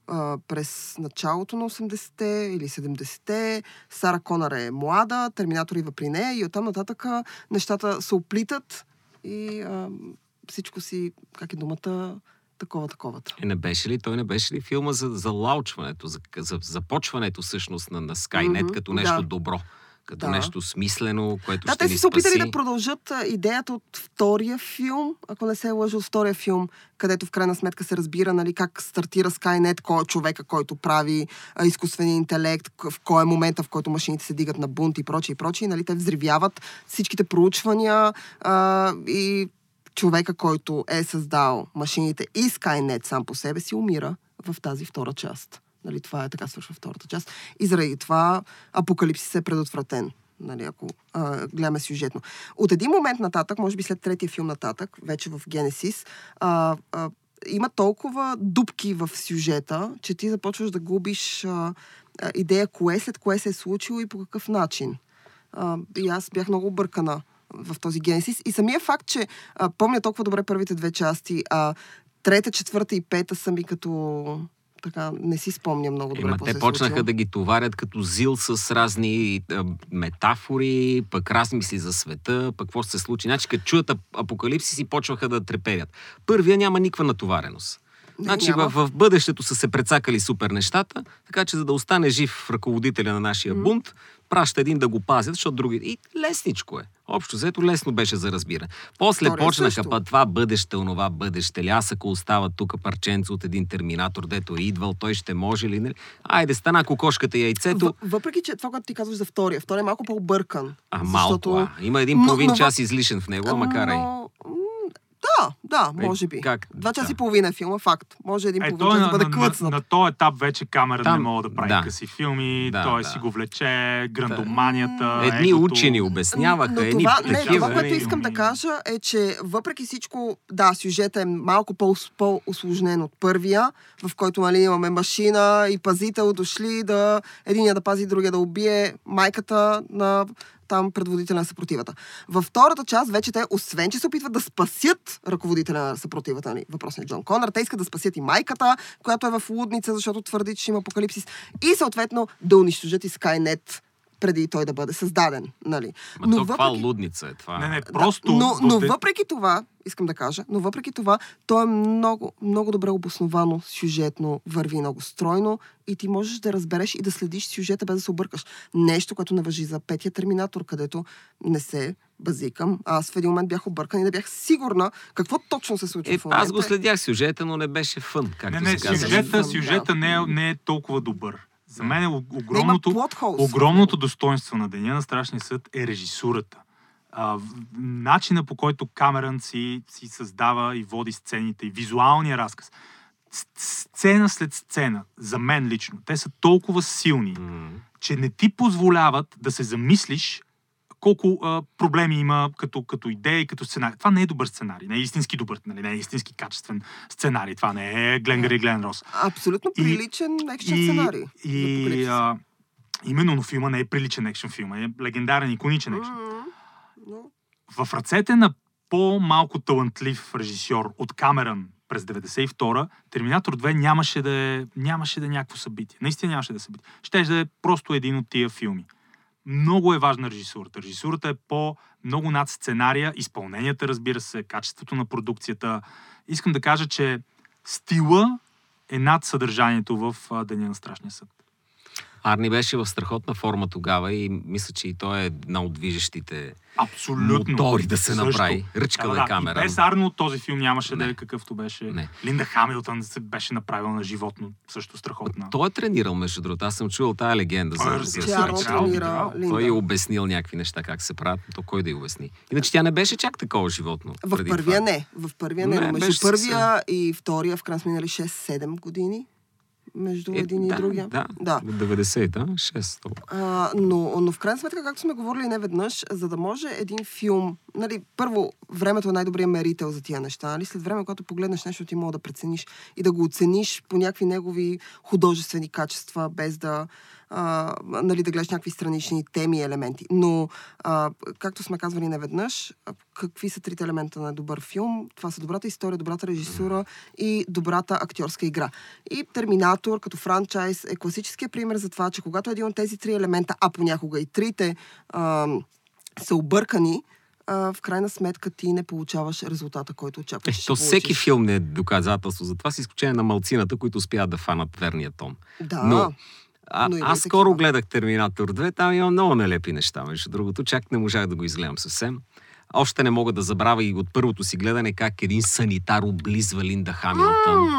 а, през началото на 80-те или 70-те. Сара Конър е млада, Терминатор идва при нея и оттам нататък нещата се оплитат и а, всичко си, как е думата, такова, таковата. Е, не беше ли, той не беше ли филма за, за лаучването, за, за започването всъщност на, на Skynet Мгм, като нещо да. добро, като Да. нещо смислено, което Да, ще те ни са се опитали да продължат идеята от втория филм, ако не се лъжа от втория филм, където в крайна сметка се разбира нали, как стартира Skynet, кой е човека, който прави а, изкуствения интелект, в кой е момента, в който машините се дигат на бунт и прочие и прочие. Нали, те взривяват всичките проучвания а, и човека, който е създал машините и Skynet сам по себе си, умира в тази втора част. Нали, това е така свършва втората част. И заради това апокалипсис е предотвратен. Нали, ако а, гледаме сюжетно. От един момент нататък, може би след третия филм нататък, вече в Генесис, а, а, има толкова дупки в сюжета, че ти започваш да губиш а, идея кое след кое се е случило и по какъв начин. А, и аз бях много объркана в този Генесис. И самия факт, че а, помня толкова добре първите две части, а трета, четвърта и пета са ми като... Така, не си спомня много добре. Ема, те е почнаха случило. да ги товарят като зил с разни а, метафори, пък размисли за света, пък какво ще се случи. Значи, като чуят ап- апокалипсис и почваха да треперят. Първия няма никаква натовареност. Не, Значи няма. в, в бъдещето са се прецакали супер нещата, така че за да остане жив ръководителя на нашия бунт, праща един да го пазят, защото други... И лесничко е. Общо взето лесно беше за разбиране. После Втория почнаха па това бъдеще, онова бъдеще. Ли аз ако остава тук парченце от един терминатор, дето е идвал, той ще може ли? Нали? Айде, стана кокошката и яйцето. В, въпреки, че това, което ти казваш за втория, втория е малко по-объркан. А, малко. А. Има един половин но час излишен в него, ама карай. Но, м, да, да, Е, може би. как? Два часа Да. и половина е филма, факт. Може един Е, половин той час на, да бъде на, на, клъцнат. на този етап вече камерата Там- не мога да прави да. къси филми, Да, той да. си го влече, грандоманията. Едни егото. учени обясняваха, но едни това, не, такива. това, което нали? искам да кажа е, че въпреки всичко, да, сюжета е малко по- по-осложнен от първия, в който нали, имаме машина и пазител дошли да единия да пази, другия да убие майката на там предводителя на съпротивата. Във втората част вече те, освен че се опитват да спасят ръководителя на съпротивата, нали, въпросният Джон Конър, те искат да спасят и майката, която е в лудница, защото твърди, че има апокалипсис, и съответно да унищожат и Скайнет преди той да бъде създаден. Нали. Ма то каква лудница е това? Не, не, просто... Но, но де- въпреки това, искам да кажа, но въпреки това, то е много, много добре обосновано, сюжетно, върви много стройно и ти можеш да разбереш и да следиш сюжета без да се объркаш. Нещо, което не въжи за петия терминатор, където не се базикам. Аз в един момент бях объркан и не бях сигурна какво точно се случва Е, в момента. аз го следях сюжета, но не беше фън, както Не, не, се казва. сюжета, Да. сюжета не, е, не е толкова добър. За мен е огромното, огромното достоинство на Деня на Страшния съд е режисурата. А, начина по който Камерън си, си създава и води сцените, и визуалния разказ. Сцена след сцена, за мен лично, те са толкова силни, М. че не ти позволяват да се замислиш колко а, проблеми има като, като идея и като сценарий. Това не е добър сценарий, не е истински добър, нали, не е истински качествен сценарий. Това не е Гленгър и Глен Рос. Абсолютно И- приличен екшен сценарий. И а, именно, но филма не е приличен екшен филм, е легендарен, иконичен екшен. Но- В ръцете на по-малко талантлив режисьор от Камерън през 92-а, Терминатор 2 нямаше да е, нямаше да е някакво събитие. Наистина нямаше да е събитие. Щеше да е просто един от тия филми. Много е важна режисурата. Режисурата е по-много над сценария, изпълненията, разбира се, качеството на продукцията. Искам да кажа, че стила е над съдържанието в Деня на Страшния съд. Арни беше в страхотна форма тогава и мисля, че и той е една от движещите Абсолютно. мотори да се Също. направи. Ръчка Да, да, да, камера. И без Арнолд този филм нямаше да Не. е какъвто беше. Не. Линда Хамилтън се беше направила на животно, също страхотна. Той е тренирал, между другото. Аз съм чувал тая легенда Той, за, разбира за Сърчал. трябва, тренира. Той е обяснил някакви неща как се правят, то кой да й обясни? Иначе тя не беше чак такова животно. В преди първия това. не. В първия не. Не, между първия и втория в крайна сме минали 6-7 години. Между Е, един да, и другия. Да, да. От 90-та, 6 толкова. А, но, но в крайна сметка, както сме говорили не веднъж, за да може един филм, нали, първо, времето е най-добрият мерител за тия неща, нали? След време, когато погледнеш нещо, ти мога да прецениш и да го оцениш по някакви негови художествени качества, без да, а, нали, да гледаш някакви странични теми и елементи. Но, а, както сме казвали неведнъж, какви са трите елемента на добър филм? Това са добрата история, добрата режисура и добрата актьорска игра. И Терминатор като франчайз е класическия пример за това, че когато един от тези три елемента, а понякога и трите, а, са объркани, а, в крайна сметка ти не получаваш резултата, който Е, очакваш. то ще всеки филм не е доказателство за това, с изключение на малцината, които успяват да фанат верния тон. Да. Но, а, но аз скоро такива. гледах Терминатор 2, там има много нелепи неща, между другото. Чак не можах да го изгледам съвсем. Още не мога да забравя и от първото си гледане как един санитар облизва Линда Хамилтън.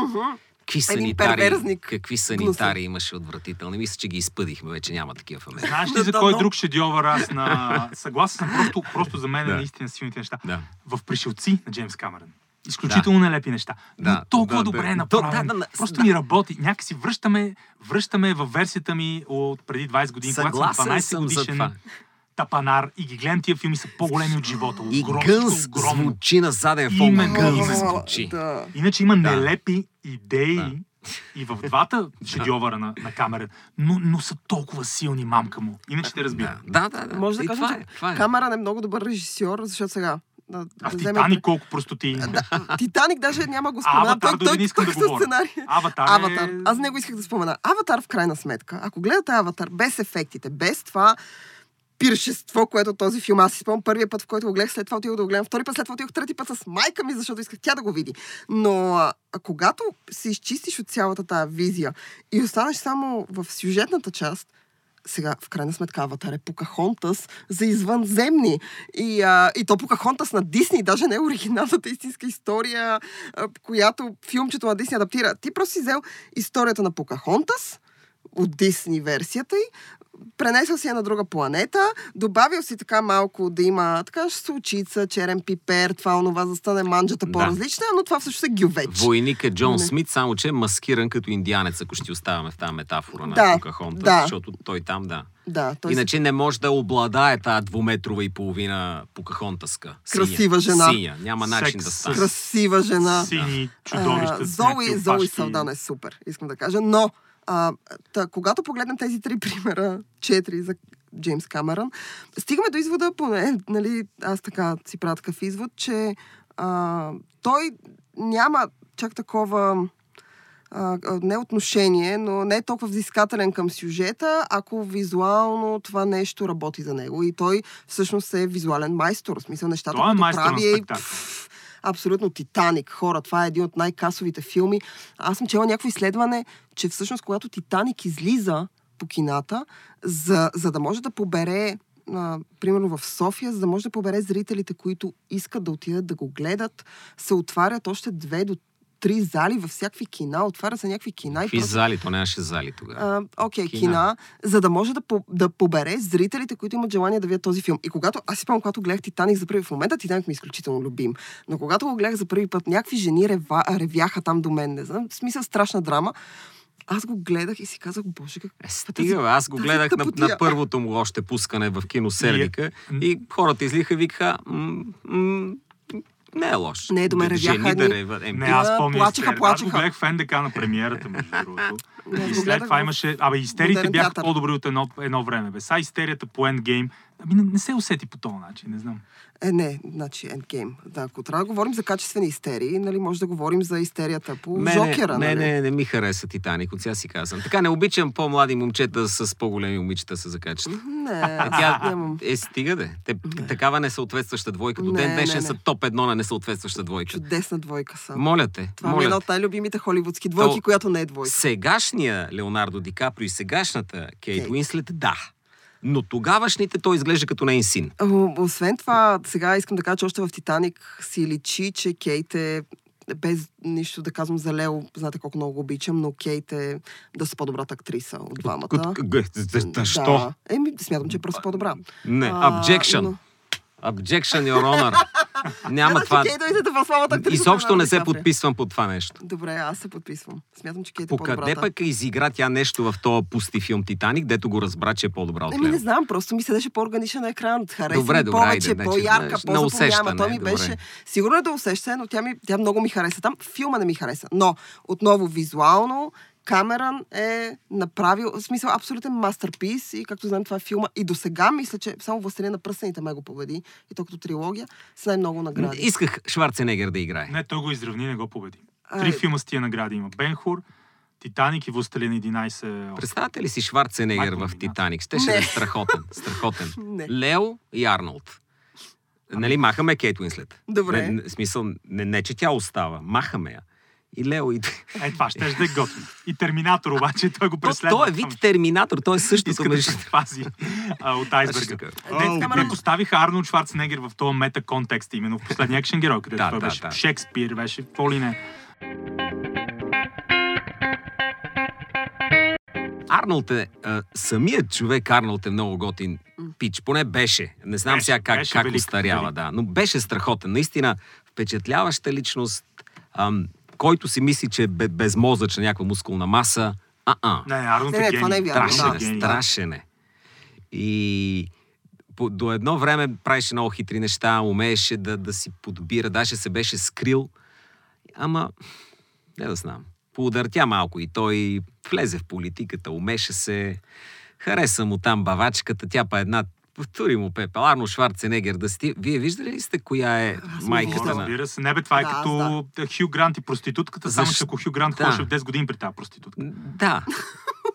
Какви санитари, какви санитари имаше отвратителни. Мисля, че ги изпъдихме, вече няма такива в Америка. Знаеш ли за кой друг шедьовър аз на... Съгласен съм, просто, просто за мен е Да. наистина силните неща. Да. В Пришелци на Джеймс Камерън. Изключително нелепи неща. Но Да, толкова да, добре да. е направен. да, да, да, Просто да. ми работи. Някакси връщаме, връщаме в версията ми от преди 20 години, когато съм Съгласен 12 съм за годишен това. тапанар и ги гледам тия филми са по-големи от живота. И Огромно, Гънс огромно. звучи на заден фон. Именно, Гънс именно. звучи. Да. Иначе има Да. нелепи идеи Да. и в двата шедьовъра на, на Камерън, но, но са толкова силни, мамка му. Иначе те разбира. Да, да, да. Може да И кажем, това че е, това е. Камерън е много добър режисьор, защото сега... Да, А да Титаник колко простоти има. Да, Титаник даже няма го спомена. Аватар той, той, не искам той, да сценарий. Аватар, Аватар. е... Аз него исках да спомена. Аватар, в крайна сметка, ако гледате Аватар без ефектите, без това пиршество, което този филм, аз си спомням първия път, в който го гледах, след това отидох да го гледам, втори път, след това отидох трети път с майка ми, защото исках тя да го види. Но а когато се изчистиш от цялата тази визия и останеш само в сюжетната част, сега, в крайна сметка, Аватар е Покахонтас за извънземни. И, а, и то Покахонтас на Дисни, даже не е оригиналната истинска история, а, която филмчето на Дисни адаптира. Ти просто си взел историята на Покахонтас, от Дисни версията й, пренесъл си я на друга планета, добавил си така малко да има така сучица, черен пипер, това, онова, за да стане манджата Да. по-различна, но това всъщност е гювеч. Войник е Джон Не. Смит, само че е маскиран като индианец, ако ще оставаме в тази метафора на Да, Покахонтас, да. защото той там, да. Да, той Иначе не може да обладае тази двуметрова и половина Покахонтаска. Синя. Красива жена. Синя. Няма начин Секс да с- стане. красива жена. Сини чудовища. Зои, Зои. Салдан е супер, искам да кажа. Но, а, та, когато погледнем тези три примера, четири за Джеймс Камерън, стигаме до извода, поне, нали, аз така си правя такъв извод, че а, той няма чак такова а, не отношение, но не е толкова взискателен към сюжета, ако визуално това нещо работи за него. И той всъщност е визуален майстор. В смисъл нещата, е които на прави е. Абсолютно Титаник. Хора, това е един от най-касовите филми. Аз съм чела някакво изследване, че всъщност когато Титаник излиза по кината, за, за да може да побере а, примерно в София, за да може да побере зрителите, които искат да отидат да го гледат, се отварят още две до три зали във всякакви кина, отварят се някакви кина и Какви просто зали? То нямаше зали тогава. а, окей, Кина. кина. за да може да, по, да побере зрителите, които имат желание да видят този филм. И когато, аз си спомням, когато гледах Титаник за първи в момента, Титаник ми е изключително любим. Но когато го гледах за първи път, някакви жени рева, ревяха там до мен, не знам, в смисъл страшна драма. Аз го гледах и си казах, боже, как... Е, стига, бе, аз го гледах на, на първото му още пускане в кино Сердика и хората излиха и викаха, «М, м, не е лош. Не, до мен ревяха Жени да реват. Е, Не, аз помня плачеха. Аз плачеха. го гледах НДК на премиерата, между другото. Аз И след това имаше... Абе, истериите бяха по-добри от едно, едно време. Бе. Са истерията по Endgame. Ами не, не се усети по този начин, не знам. Е, не, значи Endgame. Да, ако трябва да говорим за качествени истерии, нали, може да говорим за истерията по Мене, Жокера, не, нали? не, не ми хареса Титаник, от сега си казвам. Така не обичам по-млади момчета с по-големи момичета се закачат. Не, Е, аз тя нямам. е стига де. Те, такава несъответстваща двойка. До ден Не, днешен не, са не. топ едно на несъответстваща двойка. Чудесна двойка са. Моля те, Това е моля една те. от най-любимите холивудски двойки, То- която не е двойка. Сегашния Леонардо Ди Каприо и сегашната Кейт Кейт. Уинслет, да. Но тогавашните той изглежда като нейн син. Освен това, сега искам да кажа, че още в Титаник си личи, че Кейт е без нищо да казвам за Лео, знаете колко много го обичам, но Кейт е доста по-добрата актриса от двамата. Защо? Да. Еми, смятам, че е просто по-добра. Не, А, objection. но- Objection, your honor. Няма това. че Кейт е по-слабата актриса. Изобщо на не се подписвам под това нещо. Добре, аз се подписвам. Смятам, че Кейт е По къде по-добрата. пък изигра тя нещо в този пусти филм Титаник, дето го разбра, че е по-добра от Еми, не знам, просто ми седеше по-органичен на екран. Хареса Добре, ми добре, повече, айде, вече, по-ярка, знаеш, на по-запомняема. Той ми беше... Сигурно е да усещане, но тя, ми, тя много ми хареса. Там филма не ми хареса. Но, отново, визуално, Камерън е направил, в смисъл, абсолютен мастерпис и както знаем, това е филма. И до сега мисля, че само Властелин на пръстените ме го победи. И то като трилогия с най-много награди. Исках Шварценегер да играе. Не, той го изравни, не го победи. Три филма с тия награди има. Бенхур, Титаник и Властелин 11. Представете ли си Шварценегер в. Титаник? Не. да е страхотен. страхотен. Не. Лео и Арнолд. Нали, махаме Кейт Уинслет. Добре. Не, смисъл, не, не, че тя остава. Махаме я. И Лео и... Е, това ще да е готино. И Терминатор обаче, той го преследва. той е вид терминатор, той е същото. Иска да се пази а, от айсберга. Те, О, те, Камерън. поставиха Арнолд Шварценегер в този мета контекст, именно в последния екшен герой, където Да, той да, беше да. Шекспир, беше какво ли не. Арнолд е, а, самият човек Арнолд е много готин пич. Поне беше. Не знам Беше, сега как, беше как велик, остарява, велик. да. Но беше страхотен. Наистина впечатляваща личност, ам, който си мисли, че е бе- безмозъчна някаква мускулна маса. А-а. Не, Арнолд Не, не, е това не е Страшен да. е, страшен е. И по, до едно време правеше много хитри неща, умееше да, да си подбира, даже се беше скрил. Ама, не да знам, поудъртя малко и той влезе в политиката, умеше се, хареса му там бавачката, тя па една Повтори му пепел. Арно Шварценегер да сти. Вие виждали ли сте коя е Аз майката виждам. на... Разбира се. Не бе, това е Да, като Хю Грант и проститутката, само Защо? че ако Хю Грант Да. ходеше в 10 години при тази проститутка. Да.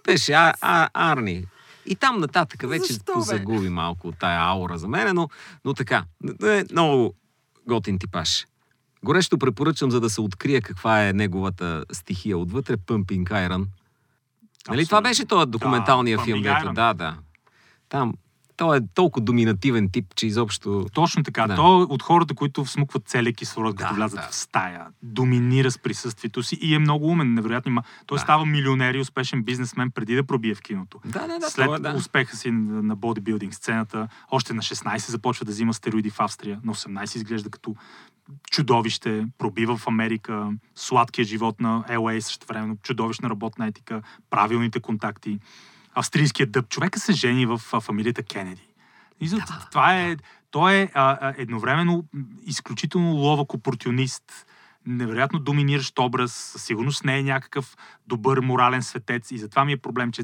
Беше а, а, Арни. И там нататък вече Защо, бе? позагуби малко от тая аура за мене, но, но така. Е много готин типаж. Горещо препоръчвам, за да се открие каква е неговата стихия отвътре, Pumping Iron. Нали това беше този документалния Да, филм, дето, да, да. Там, той е толкова доминативен тип, че изобщо... Точно така. Да. Той е от хората, които всмукват целия кислород, Да, като влязат да. в стая. Доминира с присъствието си и е много умен, невероятно. Той Да. става милионер и успешен бизнесмен преди да пробие в киното. Да, да, да. След той е, да. успеха си на на бодибилдинг сцената, още на 16 започва да взима стероиди в Австрия, на 18 изглежда като чудовище, пробива в Америка, сладкия живот на LA също време, чудовищна работна етика, правилните контакти, австрийският дъб. Човека се жени в а, фамилията Кенеди. И за, това е, той е а, а, едновременно изключително ловък опортюнист, невероятно доминиращ образ, със сигурност не е някакъв добър морален светец и затова ми е проблем, че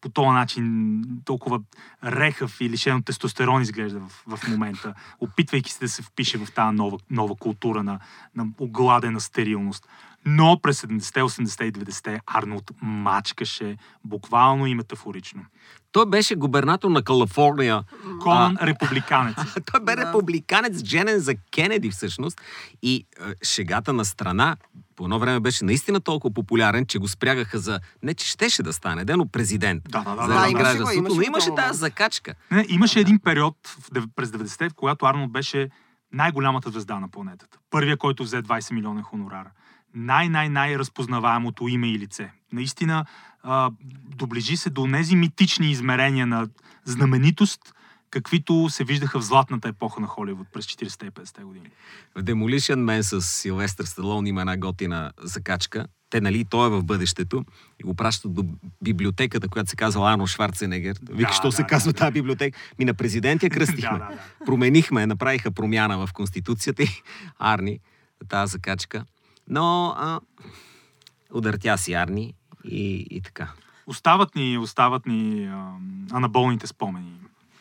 по този начин толкова рехав и лишен от тестостерон изглежда в, в момента, опитвайки се да се впише в тази нова, нова култура на, на огладена стерилност. Но през 70-те, 80-те и 90-те Арнолд мачкаше буквално и метафорично. Той беше губернатор на Калифорния. Конан републиканец. Той бе Да. републиканец, женен за Кенеди всъщност. И е, шегата на страна по едно време беше наистина толкова популярен, че го спрягаха за... Не, че щеше да стане, де, но президент. Да, да, да, за да, да, имаше имаше но имаше тази закачка. Не, имаше един период в през 90-те, в когато Арнолд беше най-голямата звезда на планетата. Първия, който взе 20 милиона хонорара. Най-най-най-разпознаваемото име и лице. Наистина а, доближи се до тези митични измерения на знаменитост, каквито се виждаха в златната епоха на Холивуд през 40-те и 50-те години. В Demolition Man с Силвестър Сталон има една готина закачка. Те, нали, той е в бъдещето и го пращат до библиотеката, която се казва Арно Шварценегер. Вика, Да, що да, се да, казва да. тази библиотека? Ми на президент я кръстихме. Да, да, да. Променихме, направиха промяна в Конституцията и Арни, тази закачка. Но а, удъртя си Арни и, и така. Остават ни, остават ни а, анаболните спомени.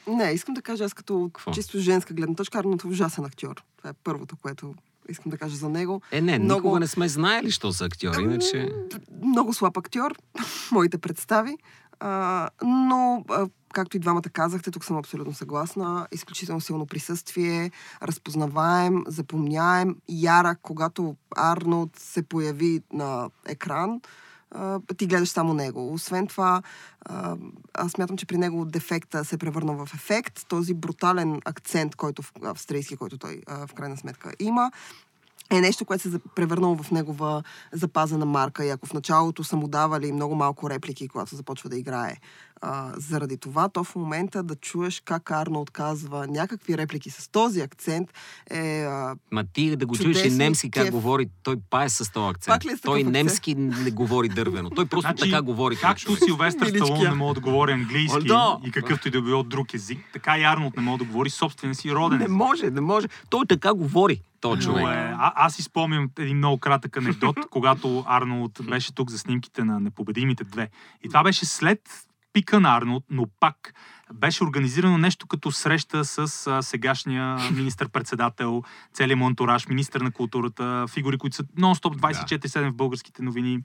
Не, искам да кажа аз като Какво? чисто женска гледна точка, Арнолд е ужасен актьор. Това е първото, което искам да кажа за него. Е, не, Много- никога не сме знаели, що са актьори, иначе... Много слаб актьор, моите представи. А, но, а, както и двамата казахте, тук съм абсолютно съгласна. Изключително силно присъствие, разпознаваем, запомняем. Ярък, когато Арнолд се появи на екран, ти гледаш само него. Освен това, аз смятам, че при него дефекта се превърна в ефект. Този брутален акцент, който австрийски, който той в крайна сметка има, е нещо, което се превърнало в негова запазена марка. И ако в началото са му давали много малко реплики, когато започва да играе а, заради това, то в момента да чуеш как Арно отказва някакви реплики с този акцент е... А, Ма ти да го чуеш и немски как кеф. говори, той пае с този акцент. Пак ли е с той акцент? немски не говори дървено. Той просто така говори. Както. Силвестър. Сталон не мога да говори английски О, да. и какъвто и да било друг език, така и Арнолд не мога да говори собствения си роден Не може, не може. Той така говори, този човек. Но е, а, аз си спомням един много кратък анекдот, когато Арнолд беше тук за снимките на Непобедимите две. И това беше след пика на Арнолд, но пак беше организирано нещо като среща с а, сегашния министър-председател, целият му антураж, министър на културата, фигури, които са нон-стоп 24-7 в българските новини,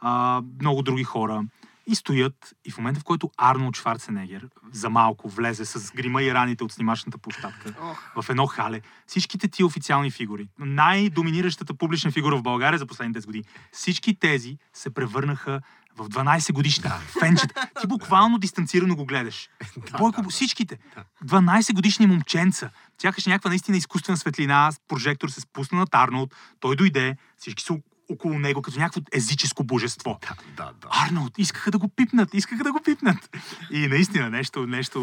а, много други хора. И стоят, и в момента, в който Арнолд Шварценегер за малко влезе с грима и раните от снимачната площадка, в едно хале. Всичките ти официални фигури, най-доминиращата публична фигура в България за последните 10 години, всички тези се превърнаха в 12 годишни фенчета. Ти буквално дистанцирано го гледаш. Бойко, всичките. 12 годишни момченца. Тяхаше някаква наистина изкуствена светлина, прожектор се спусна над Арнолд, той дойде, всички са около него като някакво езическо божество. Да, да. Арнолд, искаха да го пипнат, искаха да го пипнат. И наистина нещо, нещо,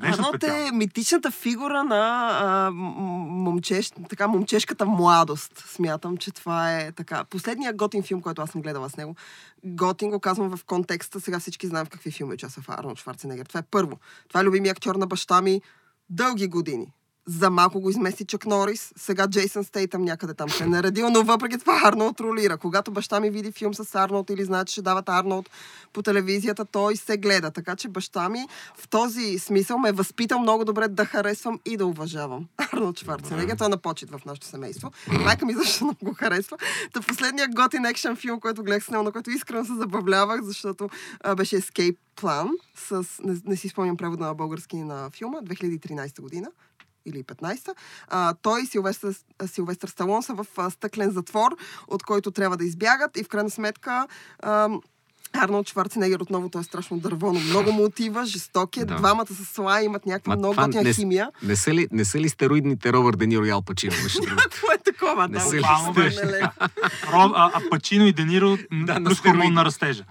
нещо Арнолд е митичната фигура на а, момчеш, така, момчешката младост. Смятам, че това е така. Последният готин филм, който аз съм гледала с него, готин го казвам в контекста, сега всички знаем в какви филми участва Арнолд Шварценегер. Това е първо. Това е любимия актьор на баща ми дълги години. За малко го измести Чак Норис, сега Джейсън Стейтъм някъде там се е наредил, но въпреки това Арнолд ролира. Когато баща ми види филм с Арнолд или знае, че ще дават Арнолд по телевизията, той се гледа. Така че баща ми в този смисъл ме е възпитал много добре да харесвам и да уважавам Арнолд Шварценегер. Той е на почет в нашето семейство. Майка ми също много го харесва. Та последния готин екшен филм, който гледах с него, на който искрено се забавлявах, защото а, беше Escape Plan, с, не, не си спомням превода на български на филма, 2013 година или 15-та. А, той и Силвестър, Силвестър Сталон са в а, стъклен затвор, от който трябва да избягат и в крайна сметка а, Арнолд Шварценегер отново той е страшно дърво, но много му отива, жесток е. Да. Двамата с Слай имат някаква Ма много готина не, химия. не, са ли, не са ли стероидните Робърт Де Ниро и Ал Пачино? Това е такова, Не да. се ли. Роб, а, а Пачино и Дениро Да, плюс хормон на растежа.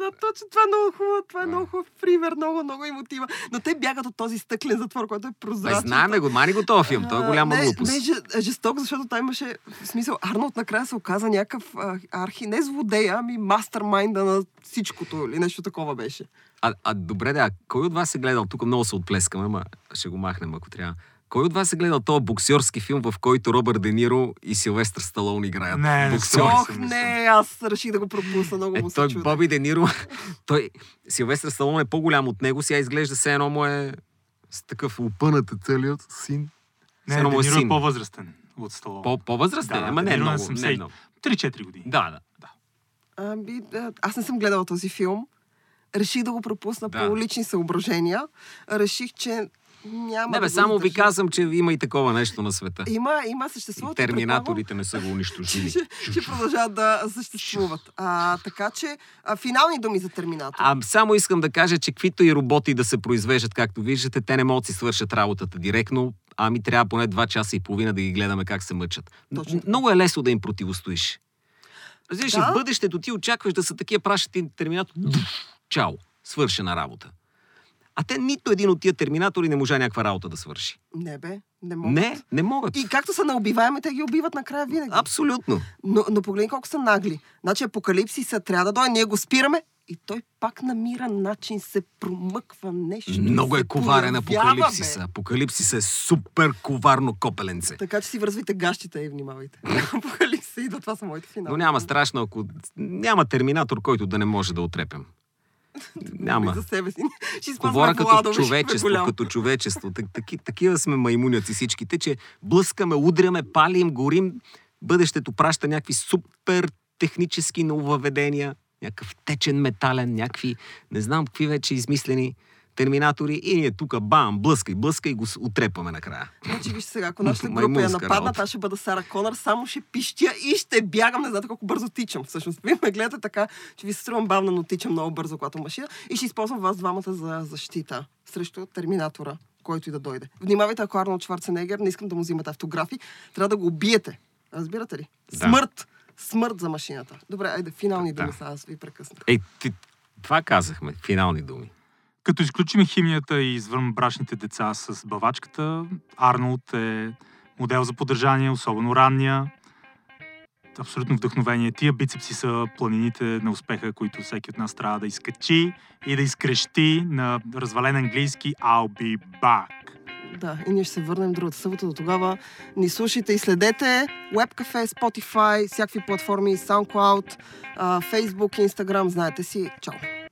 Да, точно. Това е много хубаво. Това е много хубав пример. Много, много им отива. Но те бягат от този стъклен затвор, който е прозрачен. знаеме го, мани го този филм. Той е голяма не, глупост. Не, же- жесток, защото той имаше в смисъл. Арнолд накрая се оказа някакъв архи, не злодея, ами мастермайнда на всичкото или нещо такова беше. А, а добре, да, кой от вас е гледал, тук много се отплескаме, ама ще го махнем, ако трябва. Кой от вас е гледал този боксерски филм, в който Робърт Де Ниро и Силвестър Сталон играят? Не, боксер. Ох, не аз реших да го пропусна. Много Е, му се той чудя. Боби Де Ниро, той, Силвестър Сталон е по-голям от него, сега изглежда все едно му е с такъв опънат целият син. Не, му е Дениро е син. по-възрастен. от Сталон. По, по-възрастен, Да, ама не на много, не 70. много. 3-4 години. Да, да. Ами, да, аз не съм гледала този филм. Реших да го пропусна Да. по лични съображения. Реших, че няма Не да бе, го само ви казвам, че има и такова нещо на света. Има, има, съществуват. терминаторите не са го унищожили. Че, че продължават да съществуват. А, така че, а, финални думи за Терминатор. А само искам да кажа, че каквито и роботи да се произвеждат, както виждате, те не могат да си свършат работата директно, ами трябва поне 2 часа и половина да ги гледаме как се мъчат. Точно. Много е лесно да им противостоиш. Разбираш, Да. да? в бъдещето ти очакваш да са такива пращати терминатор. Чао, свършена работа. А те нито един от тия терминатори не можа някаква работа да свърши. Не бе, не могат. Не, не могат. И както са неубиваеми, те ги убиват накрая винаги. Абсолютно. Но, но погледни колко са нагли. Значи апокалипсиса трябва да дойде, ние го спираме и той пак намира начин, се промъква нещо. Много е коварен апокалипсиса. бе. Апокалипсиса е супер коварно копеленце. Така че си връзвайте гащите и внимавайте. Апокалипсиса идва, това са моите финали. Но няма страшно, ако няма терминатор, който да не може да отрепем. Няма. За себе си. Ще Говоря като Владович, бе, човечество, като човечество. Так, таки, такива сме маймуняци всичките, че блъскаме, удряме, палим, горим. Бъдещето праща някакви супер технически нововведения, някакъв течен метален, някакви, не знам какви вече измислени терминатори и ние тук бам, блъскай, блъскай и го отрепаме накрая. Значи, вижте сега, ако нашата група я нападнат, работа. аз ще бъда Сара Конър, само ще пищя и ще бягам, не знаете колко бързо тичам. Всъщност, вие ме гледате така, че ви се струвам бавна, но тичам много бързо, когато машина. И ще използвам вас двамата за защита срещу Терминатора, който и да дойде. Внимавайте, ако Арнолд Шварценегер, не искам да му взимате автографи, трябва да го убиете. Разбирате ли? Да. Смърт! Смърт за машината. Добре, айде, финални думи, Да. сега аз ви прекъснах. Ей, ти, това казахме, финални думи. Като изключим химията и извън брачните деца с бавачката, Арнолд е модел за поддържание, особено ранния. Абсолютно вдъхновение. Тия бицепси са планините на успеха, които всеки от нас трябва да изкачи и да изкрещи на развален английски I'll be back. Да, и ние ще се върнем другата събота. До тогава ни слушайте и следете Webcafe, Spotify, всякакви платформи, SoundCloud, Facebook, Instagram, знаете си. Чао!